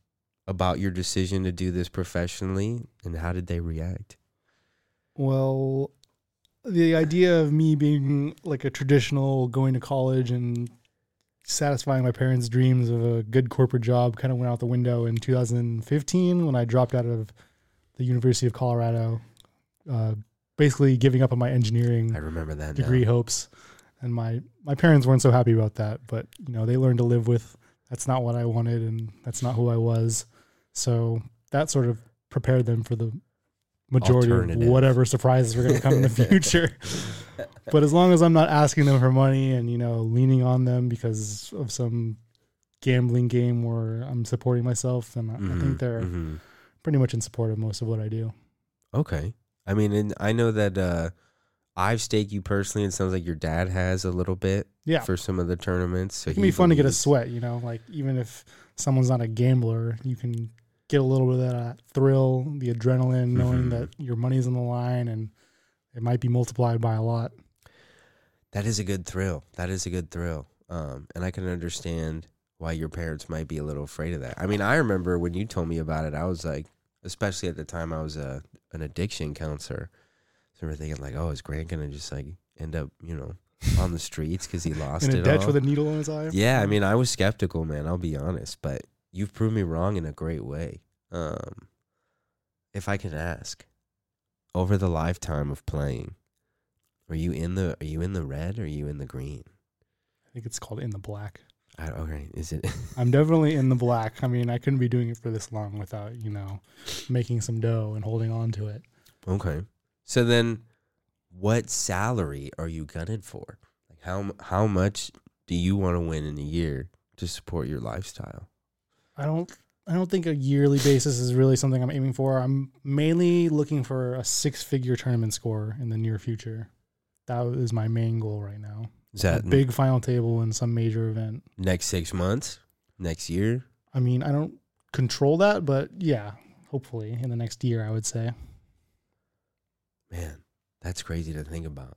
about your decision to do this professionally and how did they react? Well, the idea of me being like a traditional going to college and satisfying my parents' dreams of a good corporate job kind of went out the window in 2015 when I dropped out of the University of Colorado, uh, basically giving up on my engineering I remember that degree now. hopes. And my my parents weren't so happy about that, but you know they learned to live with. That's not what I wanted, and that's not who I was. So that sort of prepared them for the majority of whatever surprises are going to come in the future. but as long as I'm not asking them for money and you know leaning on them because of some gambling game where I'm supporting myself, then I- I think they're mhm. pretty much in support of most of what I do. Okay. I mean, and I know that uh, I've staked you personally. It sounds like your dad has a little bit Yeah, for some of the tournaments. So it can be fun to get a sweat, you know, like even if someone's not a gambler, you can get a little bit of that thrill, the adrenaline, knowing Mhm. that your money's on the line and it might be multiplied by a lot. That is a good thrill. That is a good thrill. Um, and I can understand why your parents might be a little afraid of that. I mean, I remember when you told me about it, I was like, especially at the time I was a an addiction counselor. So we're thinking like, oh, is Grant gonna just like end up, you know, on the streets because he lost In a it ditch all? with a needle in his eye. Yeah, I mean, I was skeptical, man. I'll be honest, but you've proved me wrong in a great way. Um, if I can ask, over the lifetime of playing, are you in the are you in the red or are you in the green? I think it's called in the black. I, okay, is it? I'm definitely in the black. I mean, I couldn't be doing it for this long without, you know, making some dough and holding on to it. okay. So then, what salary are you gunning for? Like how how much do you want to win in a year to support your lifestyle? I don't I don't think a yearly basis is really something I'm aiming for. I'm mainly looking for a six figure tournament score in the near future. That is my main goal right now. Is that n- big final table in some major event. next six months, next year? I mean, I don't control that, but yeah, hopefully in the next year, I would say. Man, that's crazy to think about.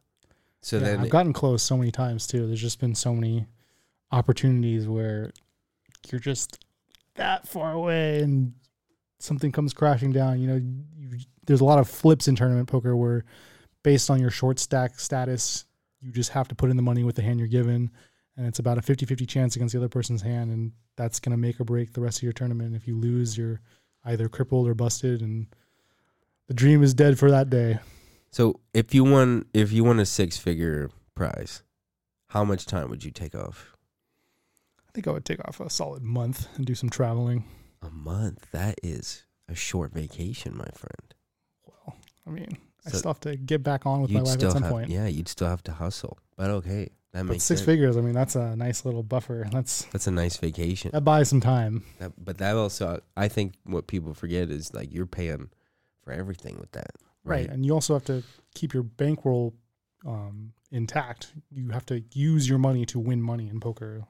So Yeah, then, I've gotten close so many times too. There's just been so many opportunities where you're just that far away and something comes crashing down. You know, you, there's a lot of flips in tournament poker where, based on your short stack status, you just have to put in the money with the hand you're given. and it's about a 50-50 chance against the other person's hand and that's going to make or break the rest of your tournament if you lose you're either crippled or busted and the dream is dead for that day So if you won if you won a six figure prize, how much time would you take off? I think i would take off a solid month and do some traveling A month. That is a short vacation, my friend. well i mean i So still have to get back on with my life still at some have point yeah, you'd still have to hustle. But okay, that but makes six sense. figures i mean that's a nice little buffer that's That's a nice vacation. that buys some time That, but that also, I think, what people forget is like you're paying for everything with that, right right? and you also have to keep your bankroll um, intact you have to use your money to win money in poker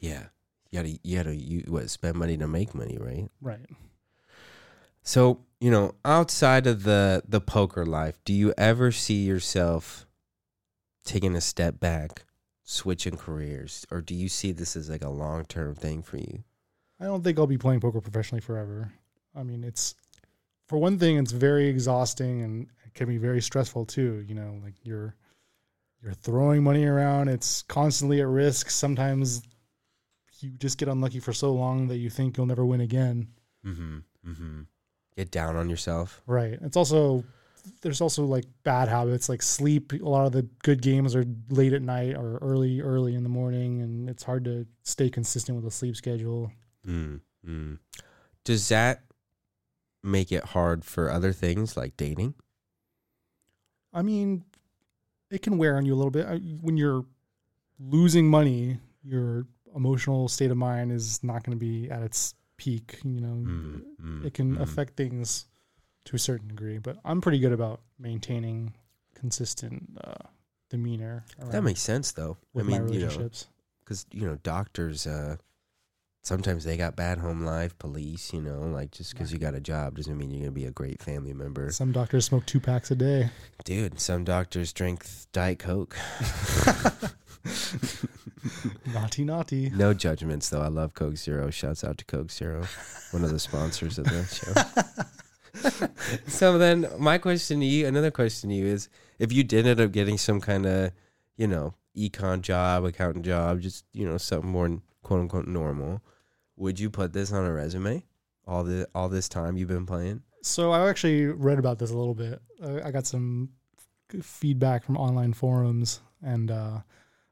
Yeah, you gotta, you gotta, you what spend money to make money, right? right So you know, outside of the the poker life, do you ever see yourself taking a step back, switching careers, or do you see this as like a long term thing for you? I don't think I'll be playing poker professionally forever. I mean, it's for one thing, it's very exhausting and it can be very stressful too. You know, like you're you're throwing money around. It's constantly at risk. Sometimes you just get unlucky for so long that you think you'll never win again. Mm-hmm. Mm-hmm. Get down on yourself. Right. It's also there's also like bad habits like sleep. A lot of the good games are late at night or early early in the morning, and it's hard to stay consistent with a sleep schedule. Mm, mm. Does that make it hard for other things like dating? I mean, it can wear on you a little bit when you're losing money. Your emotional state of mind is not going to be at its peak. You know, Mm, mm, it can mm. affect things to a certain degree. But I'm pretty good about maintaining consistent uh, demeanor. That makes sense, though. I mean, you know, relationships. because you know, doctors. Uh, sometimes they got bad home life. Police, you know, like just because you got a job doesn't mean you're gonna be a great family member, Some doctors smoke two packs a day. dude. Some doctors drink diet coke. naughty, naughty. no judgments, though. I love Coke Zero. Shouts out to Coke Zero, one of the sponsors of the show. so then my question to you another question to you is if you did end up getting some kind of you know econ job accountant job just you know something more quote unquote normal would you put this on a resume all the all this time you've been playing So I actually read about this a little bit. I got some feedback from online forums, and uh,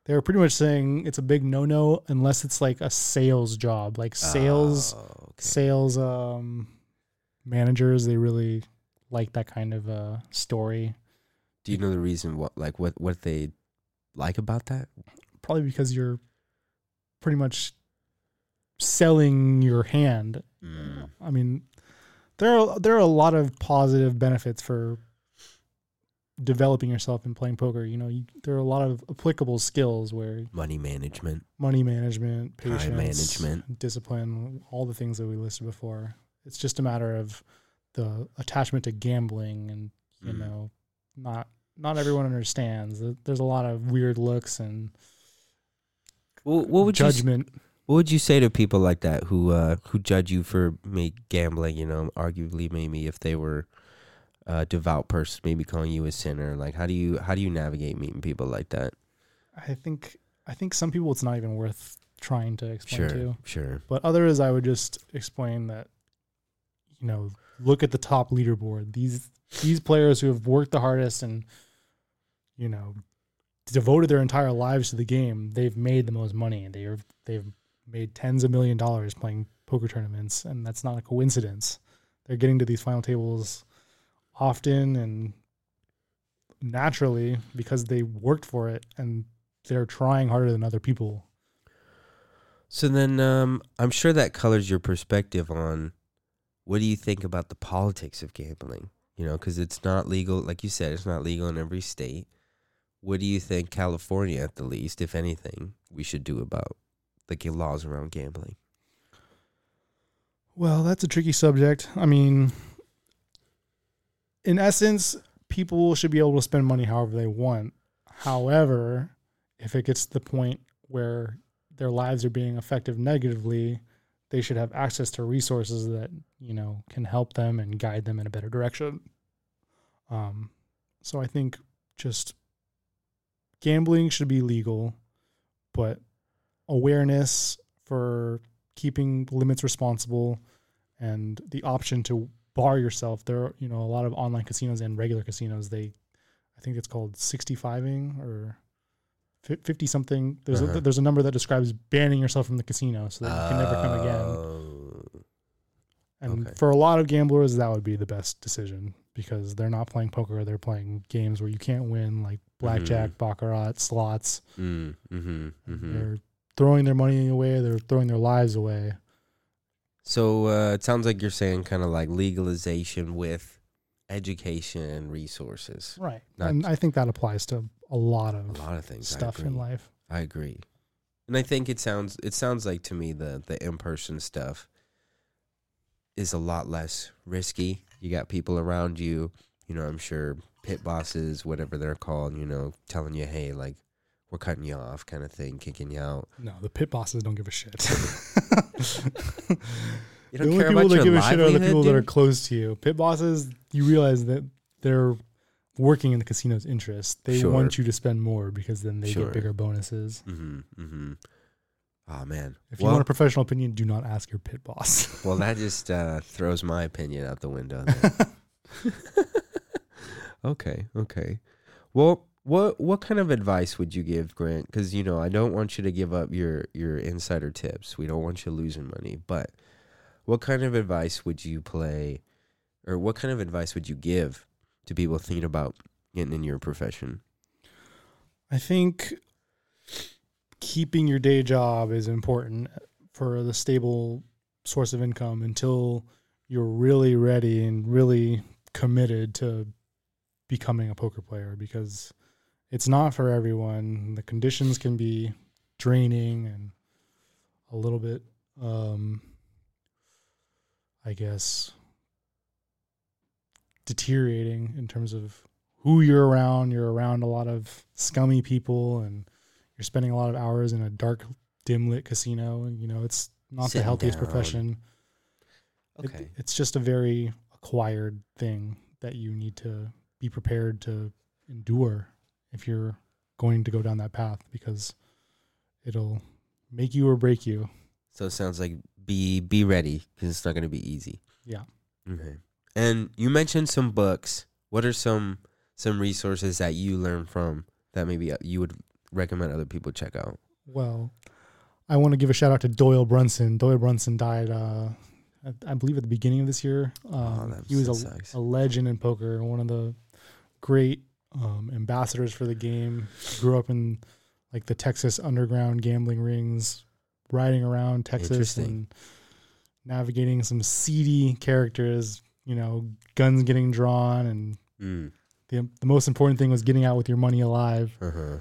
they were pretty much saying it's a big no-no unless it's like a sales job, like sales Oh, okay. sales um, managers. They really like that kind of uh, story, do you know the reason what like what what they like about that probably because you're pretty much selling your hand I mean, there are there are a lot of positive benefits for developing yourself in playing poker. You know, you, there are a lot of applicable skills where money management money management, Time patience, management. discipline, all the things that we listed before. It's just a matter of the attachment to gambling, and you Mm. know, not not everyone understands. that There's a lot of weird looks and what, what would you judgment. What would you say to people like that who uh, who judge you for me gambling? You know, arguably maybe if they were a devout person, maybe calling you a sinner. Like, how do you how do you navigate meeting people like that? I think I think some people it's not even worth trying to explain Sure, to. sure. But others, I would just explain that, you know, look at the top leaderboard. These these players who have worked the hardest and, you know, devoted their entire lives to the game, they've made the most money. They've they've made tens of million dollars playing poker tournaments, and that's not a coincidence. They're getting to these final tables often and naturally because they worked for it and they're trying harder than other people. So then, um, I'm sure that colors your perspective on what do you think about the politics of gambling. You know, because it's not legal, like you said, it's not legal in every state. What do you think California, at the least, if anything, we should do about the laws around gambling? Well, that's a tricky subject. I mean, in essence, people should be able to spend money however they want. However, if it gets to the point where their lives are being affected negatively, they should have access to resources that, you know, can help them and guide them in a better direction. Um, so I think just gambling should be legal, but awareness for keeping limits responsible and the option to bar yourself. There are, you know, a lot of online casinos and regular casinos, they I think it's called 65ing or 50 something. There's Uh-huh. a, there's a number that describes banning yourself from the casino so that you can never come again. Oh, And okay. for a lot of gamblers, that would be the best decision because they're not playing poker; they're playing games where you can't win, like blackjack, baccarat, slots. Mm, mm-hmm, mm-hmm. They're throwing their money away. They're throwing their lives away. So uh, it sounds like you're saying kind of like legalization with education and resources. Right. Not- and I think that applies to a lot of A lot of things. Stuff in life. I agree, and I think it sounds it sounds like to me the the in person stuff is a lot less risky. You got people around you, you know. I'm sure pit bosses, whatever they're called, you know, telling you, hey, like we're cutting you off, kind of thing, kicking you out. No, the pit bosses don't give a shit. You the don't only care people about that give a shit are the people that are close to you. Pit bosses, you realize that they're working in the casino's interest. They Sure. want you to spend more because then they Sure. get bigger bonuses. Mm-hmm. Mm-hmm. Oh man. If you want a professional opinion, do not ask your pit boss. well, that just uh, throws my opinion out the window. Okay. Okay. Well, what what kind of advice would you give Grant? Because you know I don't want you to give up your your insider tips. We don't want you losing money. But what kind of advice would you play, or what kind of advice would you give to people thinking about getting in your profession? I think keeping your day job is important for the stable source of income until you're really ready and really committed to becoming a poker player because it's not for everyone. The conditions can be draining and a little bit um I guess deteriorating in terms of who you're around. You're around a lot of scummy people and you're spending a lot of hours in a dark, dim lit casino. And, you know, it's not the healthiest down. profession. It- Okay. it's just a very acquired thing that you need to be prepared to endure if you're going to go down that path because it'll make you or break you. So it sounds like be be ready because it's not going to be easy. Yeah. Okay. And you mentioned some books. What are some some resources that you learned from that maybe uh, you would recommend other people check out? Well, I want to give a shout out to Doyle Brunson. Doyle Brunson died, uh, I, I believe, at the beginning of this year. Um, that- he was a, a legend in poker, one of the great um, ambassadors for the game. Grew up in like the Texas underground gambling rings, riding around Texas and navigating some seedy characters. You know, guns getting drawn, and Mm. the the most important thing was getting out with your money alive Uh-huh.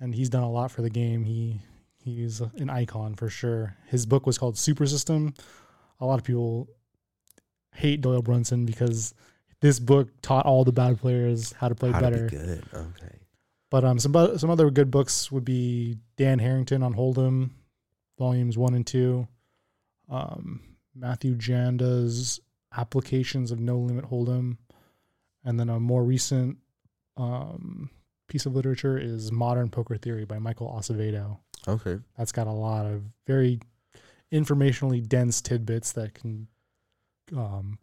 and he's done a lot for the game. He he's an icon for sure. His book was called Super System. A lot of people hate Doyle Brunson because this book taught all the bad players how to play How better. to be good. Okay. But um, some some other good books would be Dan Harrington on Hold'em, volumes one and two. Um, Matthew Janda's applications of No Limit Hold'em, and then a more recent um, piece of literature is Modern Poker Theory by Michael Acevedo. Okay. That's got a lot of very informationally dense tidbits that can, um,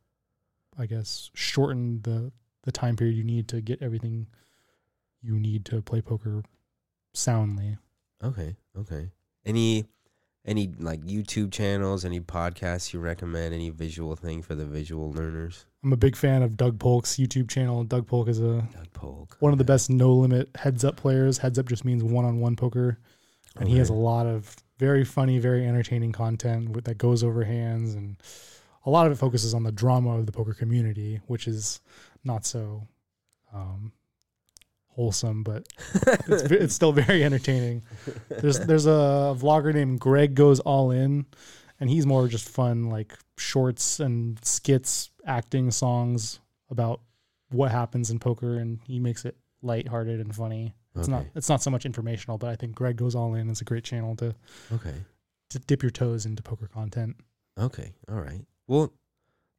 I guess, shorten the the time period you need to get everything you need to play poker soundly. Okay. Okay. Any any like YouTube channels, any podcasts you recommend, any visual thing for the visual learners? I'm a big fan of Doug Polk's YouTube channel. Doug Polk is a Doug Polk. one of the best no limit heads up players. Heads up just means one on one poker, and he has a lot of very funny, very entertaining content with, that goes over hands, and a lot of it focuses on the drama of the poker community, which is not so um, wholesome, but it's it's still very entertaining. There's there's a vlogger named Greg Goes All In, and he's more just fun like shorts and skits, acting songs about what happens in poker, and he makes it lighthearted and funny. It's not it's not so much informational, but I think Greg Goes All In is a great channel to Okay. to dip your toes into poker content. Okay. All right. Well,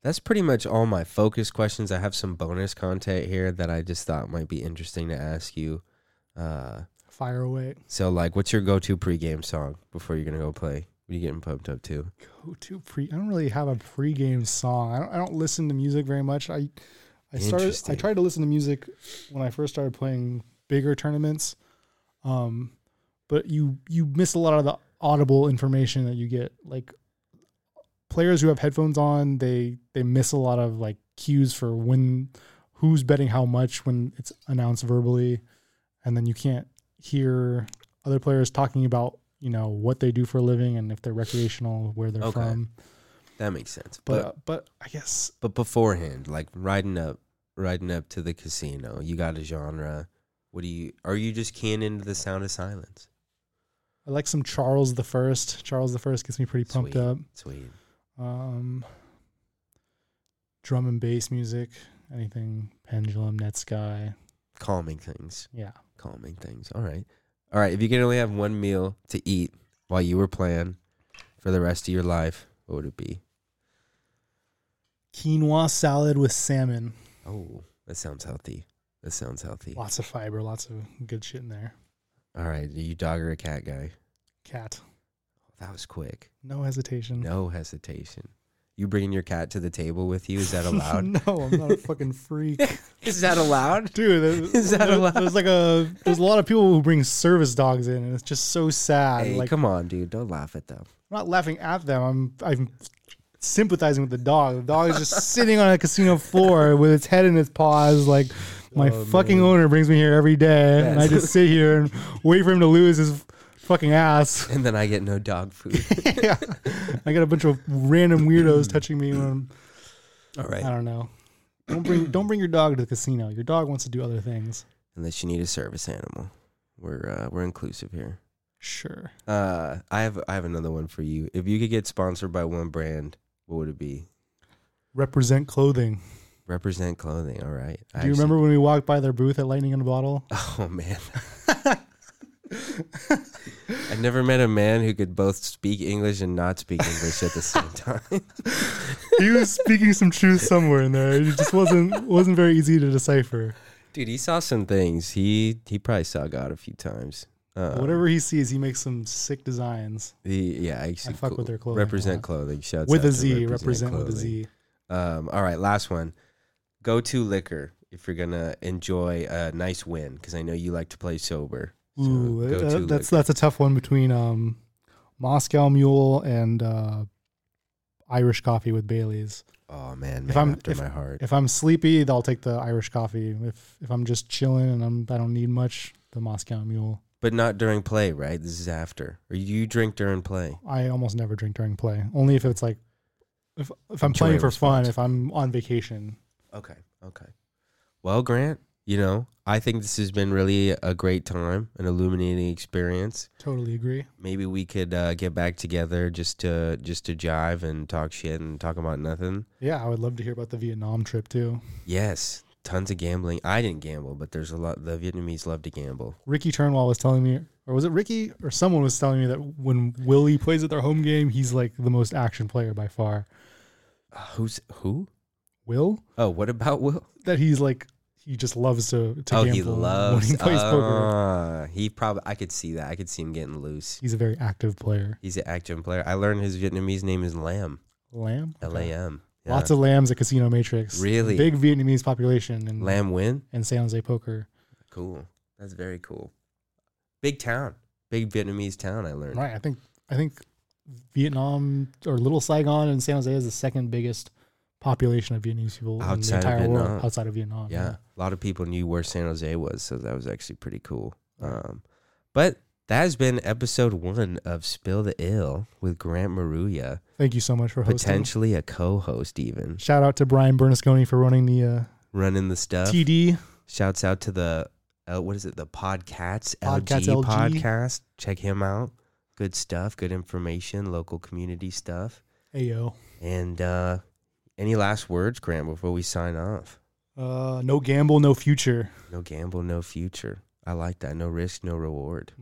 that's pretty much all my focus questions. I have some bonus content here that I just thought might be interesting to ask you. Uh, Fire away. So, like, what's your go-to pregame song before you're gonna go play? What are you getting pumped up to? Go to pre. I don't really have a pregame song. I don't. I don't listen to music very much. I I started. I tried to listen to music when I first started playing bigger tournaments. Um, but you you miss a lot of the audible information that you get. Like players who have headphones on, they they miss a lot of like cues for when who's betting how much when it's announced verbally, and then you can't hear other players talking about you know what they do for a living and if they're recreational, where they're Okay. from. That makes sense. But But but I guess but beforehand, like riding up, riding up to the casino, you got a genre. What do you? Are you just keying into the sound of silence? I like some Charles the First. Charles the First gets me pretty pumped Sweet. up. Sweet. Um, drum and bass music, anything pendulum, Netsky. Calming things. Yeah, Calming things. All right. All right. If you could only have one meal to eat while you were playing for the rest of your life, what would it be? quinoa salad with salmon. Oh, that sounds healthy. That sounds healthy. Lots of fiber, lots of good shit in there. All right. Are you dog or a cat guy? Cat, That was quick. no hesitation. No hesitation. You bringing your cat to the table with you? Is that allowed? no, I'm not a fucking freak, Is that allowed? dude. there- Is that there- allowed? There's like a there's a lot of people who bring service dogs in, and it's just so sad. Hey, like come on, dude. Don't laugh at them. I'm not laughing at them. I'm I'm sympathizing with the dog. The dog is just sitting on a casino floor with its head in its paws. Like my Oh, fucking man. owner brings me here every day, and I just sit here and wait for him to lose his fucking ass. And then I get no dog food. yeah, I got a bunch of random weirdos touching me when I'm, All right. I don't know. Don't bring don't bring your dog to the casino. Your dog wants to do other things. Unless you need a service animal. We're uh, we're inclusive here. Sure. Uh, I have I have another one for you. If you could get sponsored by one brand, what would it be? Represent clothing. Represent clothing. All right. I Do you actually- remember when we walked by their booth at Lightning in a Bottle? Oh man. I never met a man who could both speak English and not speak English at the same time. he was speaking some truth somewhere in there. It just wasn't wasn't very easy to decipher. Dude, he saw some things. He he probably saw God a few times. Uh, Whatever he sees, he makes some sick designs He, yeah, actually, I fuck with their clothing Represent lot. clothing. Shouts with a Z. Represent, with a. Z. Um, all right, last one. Go to liquor if you're gonna enjoy a nice win, because I know you like to play sober. So Ooh, uh, that's liquor. that's a tough one between um, Moscow Mule and uh, Irish coffee with Bailey's. oh man, if I'm- after if- my heart. If I'm sleepy, I'll take the Irish coffee. If if I'm just chilling and I'm I don't need much, the Moscow Mule. But not during play, right? This is after. Or you drink during play. I almost never drink during play. Only if it's like if if I'm playing Enjoy for fun. If I'm on vacation. Okay. Okay. Well, Grant, you know, I think this has been really a great time, an illuminating experience. Totally agree. Maybe we could uh, get back together just to just to jive and talk shit and talk about nothing. Yeah, I would love to hear about the Vietnam trip too. Yes, tons of gambling. I didn't gamble, but there's a lot. The Vietnamese love to gamble. Ricky Turnwall was telling me, or was it Ricky or someone was telling me that when Willie plays at their home game, he's like the most action player by far. Uh, who's who? Will Oh, what about Will? that he's like he just loves to to oh, gamble he loves. when he plays poker. uh, He probably. I could see that. I could see him getting loose. He's a very active player. He's an active player. I learned his Vietnamese name is Lam. Lam? L A M. Lots of lambs at Casino M8trix. Really? big Vietnamese population in Lamb win. in San Jose poker. Cool. That's very cool. Big town. Big Vietnamese town. I learned. Right. I think I think Vietnam or Little Saigon and San Jose is the second biggest population of Vietnamese people Outside of in the entire world Vietnam. outside of Vietnam. Yeah. A lot of people knew where San Jose was, so that was actually pretty cool. Um, but that has been episode one of Spill the Ill with Grant Maruya, Thank you so much for hosting. potentially a co-host even Shout out to Brian Bernasconi for running the uh, running the stuff. TD. Shouts out to the uh, what is it? The Podcats Podcats LG, LG. podcast. Check him out. Good stuff. Good information. Local community stuff. Ayo. And uh, any last words, Grant, before we sign off? Uh, no gamble, no future. No gamble, no future. I like that. No risk, no reward.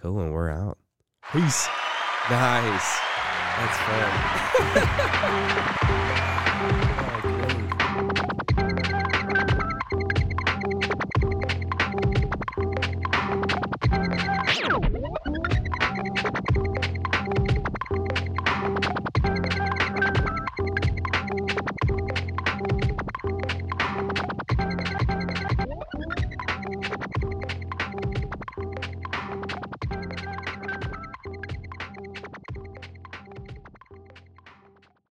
Cool, and we're out. Peace. Nice. That's fun.